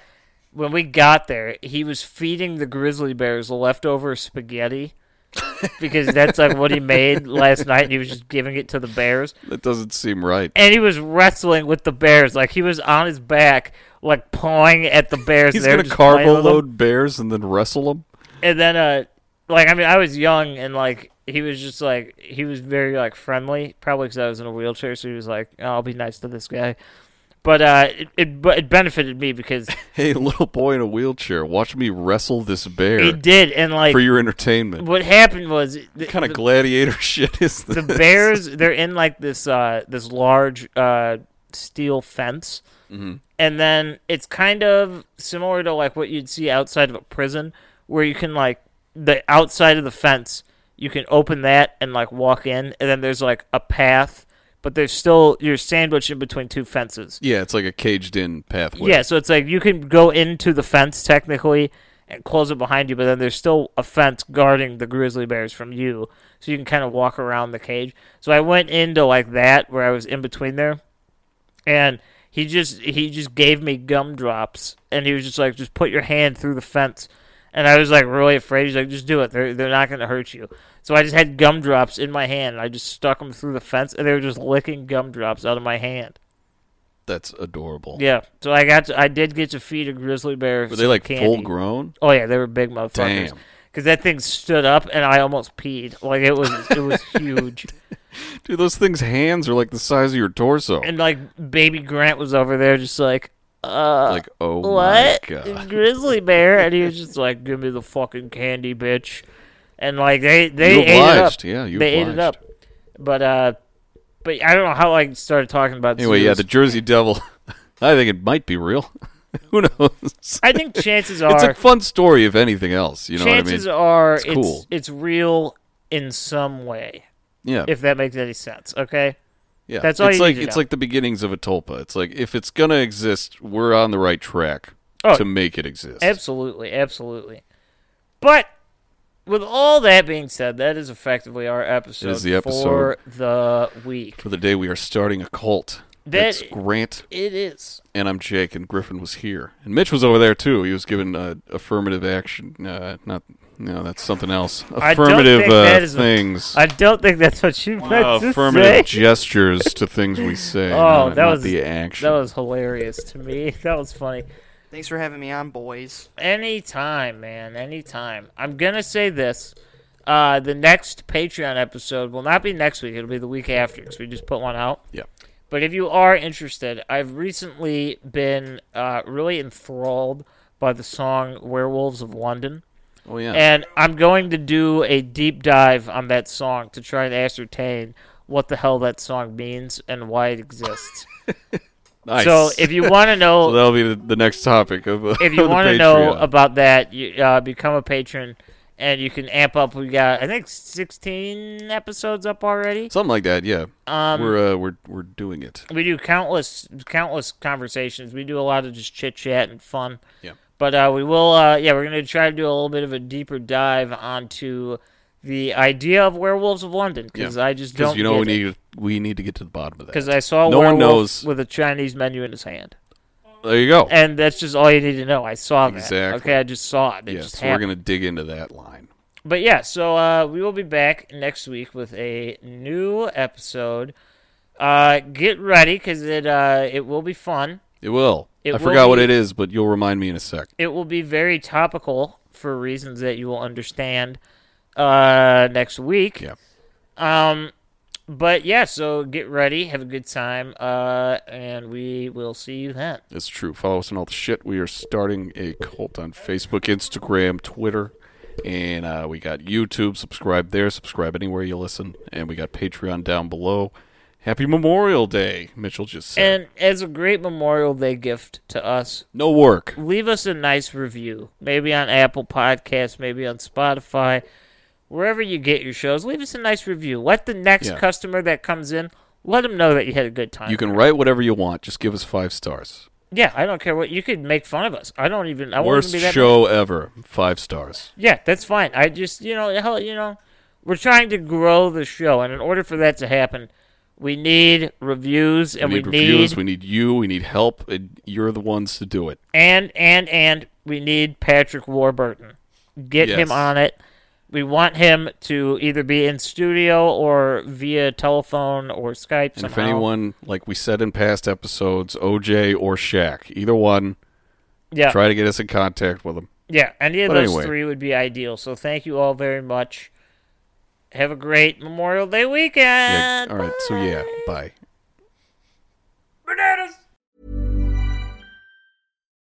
when we got there, he was feeding the grizzly bears leftover spaghetti [LAUGHS] because that's like what he made last night. And he was just giving it to the bears, That doesn't seem right. and he was wrestling with the bears. Like he was on his back, like pawing at the bears. He's gonna carbo load bears and then wrestle them. and then uh like i mean i was young and like he was just like he was very like friendly probably because i was in a wheelchair so he was like oh, i'll be nice to this guy but uh it, it but it benefited me because [LAUGHS] Hey, little boy in a wheelchair, watch me wrestle this bear he did and like for your entertainment. what happened was the, What kind of gladiator [LAUGHS] shit is this? the bears they're in like this uh this large uh steel fence Mhm. and then it's kind of similar to like what you'd see outside of a prison where you can like the outside of the fence you can open that and like walk in and then there's like a path but there's still you're sandwiched in between two fences Yeah, it's like a caged-in pathway. yeah so it's like you can go into the fence technically and close it behind you but then there's still a fence guarding the grizzly bears from you so you can kind of walk around the cage so i went into like that where i was in between there and he just he just gave me gumdrops and he was just like just put your hand through the fence and i was like really afraid. He's like just do it. They're, they're not going to hurt you. So i just had gumdrops in my hand. And i just stuck them through the fence and they were just licking gumdrops out of my hand. That's adorable. yeah. So i got to, i did get to feed a grizzly bear Were they like candy. full grown? oh yeah. They were big motherfuckers. Because that thing stood up and i almost peed. Like it was it was [LAUGHS] huge. Dude, those things' hands are like the size of your torso. and like baby grant was over there just like uh like, oh what? my god. Grizzly bear, and he was [LAUGHS] just like, "Give me the fucking candy, bitch," and like they they you ate it up. Yeah, you they obliged. ate it up. But uh, but I don't know how I started talking about. Anyway, yeah, the Jersey Devil. [LAUGHS] I think it might be real. [LAUGHS] Who knows? I think chances are it's a fun story, if anything else. You know chances what I mean? are It's it's cool. it's real in some way, Yeah, if that makes any sense. Okay. Yeah. that's all it's you like it's know. like the beginnings of a tulpa. It's like if it's gonna exist, we're on the right track Oh, to make it exist. Absolutely, absolutely. But with all that being said, that is effectively our episode, It is the episode for the week. For the day we are starting a cult. That- That's Grant, It is. and I'm Jake, and Griffin was here, and Mitch was over there too. He was given uh, affirmative action. Uh, not no, that's something else. Affirmative think uh, that is a- things. I don't think that's what you meant Uh, to affirmative say. gestures [LAUGHS] to things we say. Oh, not, that not was- the action. That was hilarious to me. [LAUGHS] That was funny. Thanks for having me on, boys. Anytime, man. Anytime. I'm gonna say this. Uh, the next Patreon episode will not be next week. It'll be the week after because we just put one out. yeah. But if you are interested, I've recently been uh, really enthralled by the song "Werewolves of London," Oh yeah. and I'm going to do a deep dive on that song to try and ascertain what the hell that song means and why it exists. [LAUGHS] nice. So if you want to [LAUGHS] So know that'll be the, the next topic of. Uh, if you [LAUGHS] want to know about that, you uh, become a patron and you can amp up. We got I think 16 episodes up already. Something like that. Yeah. Um, we're uh, we're we're doing it. we do countless countless conversations. We do a lot of just chit chat and fun. Yeah. But uh, we will, uh, yeah, we're going to try to do a little bit of a deeper dive onto the idea of Werewolves of London because I just don't you know we it. need we need to get to the bottom of that. Because I saw no one knows. with a Chinese menu in his hand, There you go. and that's just all you need to know. I saw that. Okay, I just saw it. It yeah, so we're gonna dig into that line. But yeah, so uh, we will be back next week with a new episode. Uh, get ready because it uh, it will be fun. It will. It I will forgot what it is, but you'll remind me in a sec. It will be very topical for reasons that you will understand uh, next week. Yeah. Um, but yeah, so get ready, have a good time, uh, and we will see you then. It's true. Follow us on all the shit. We are starting a cult on Facebook, Instagram, Twitter, and uh, we got YouTube. Subscribe there. Subscribe anywhere you listen. And we got Patreon down below. Happy Memorial Day, Mitchell just said. And as a great Memorial Day gift to us, no work. leave us a nice review. Maybe on Apple Podcasts, maybe on Spotify, wherever you get your shows. Leave us a nice review. Let the next Yeah. customer that comes in, let them know that you had a good time. You can write whatever you want. Just give us five stars. Yeah, I don't care what you could make fun of us. I don't even. I Worst even show ever. Five stars. Yeah, that's fine. I just you know hell you know we're trying to grow the show, and in order for that to happen, we need reviews and we need we reviews. need We need you. We need help. And you're the ones to do it. and and and we need Patrick Warburton. Get Yes. him on it. We want him to either be in studio or via telephone or Skype. And if anyone, like we said in past episodes, OJ or Shaq, either one, yeah, try to get us in contact with them. yeah, any of But those anyway. three would be ideal. So thank you all very much. Have a great Memorial Day weekend. Yeah. All right. So yeah. Bye. Bananas.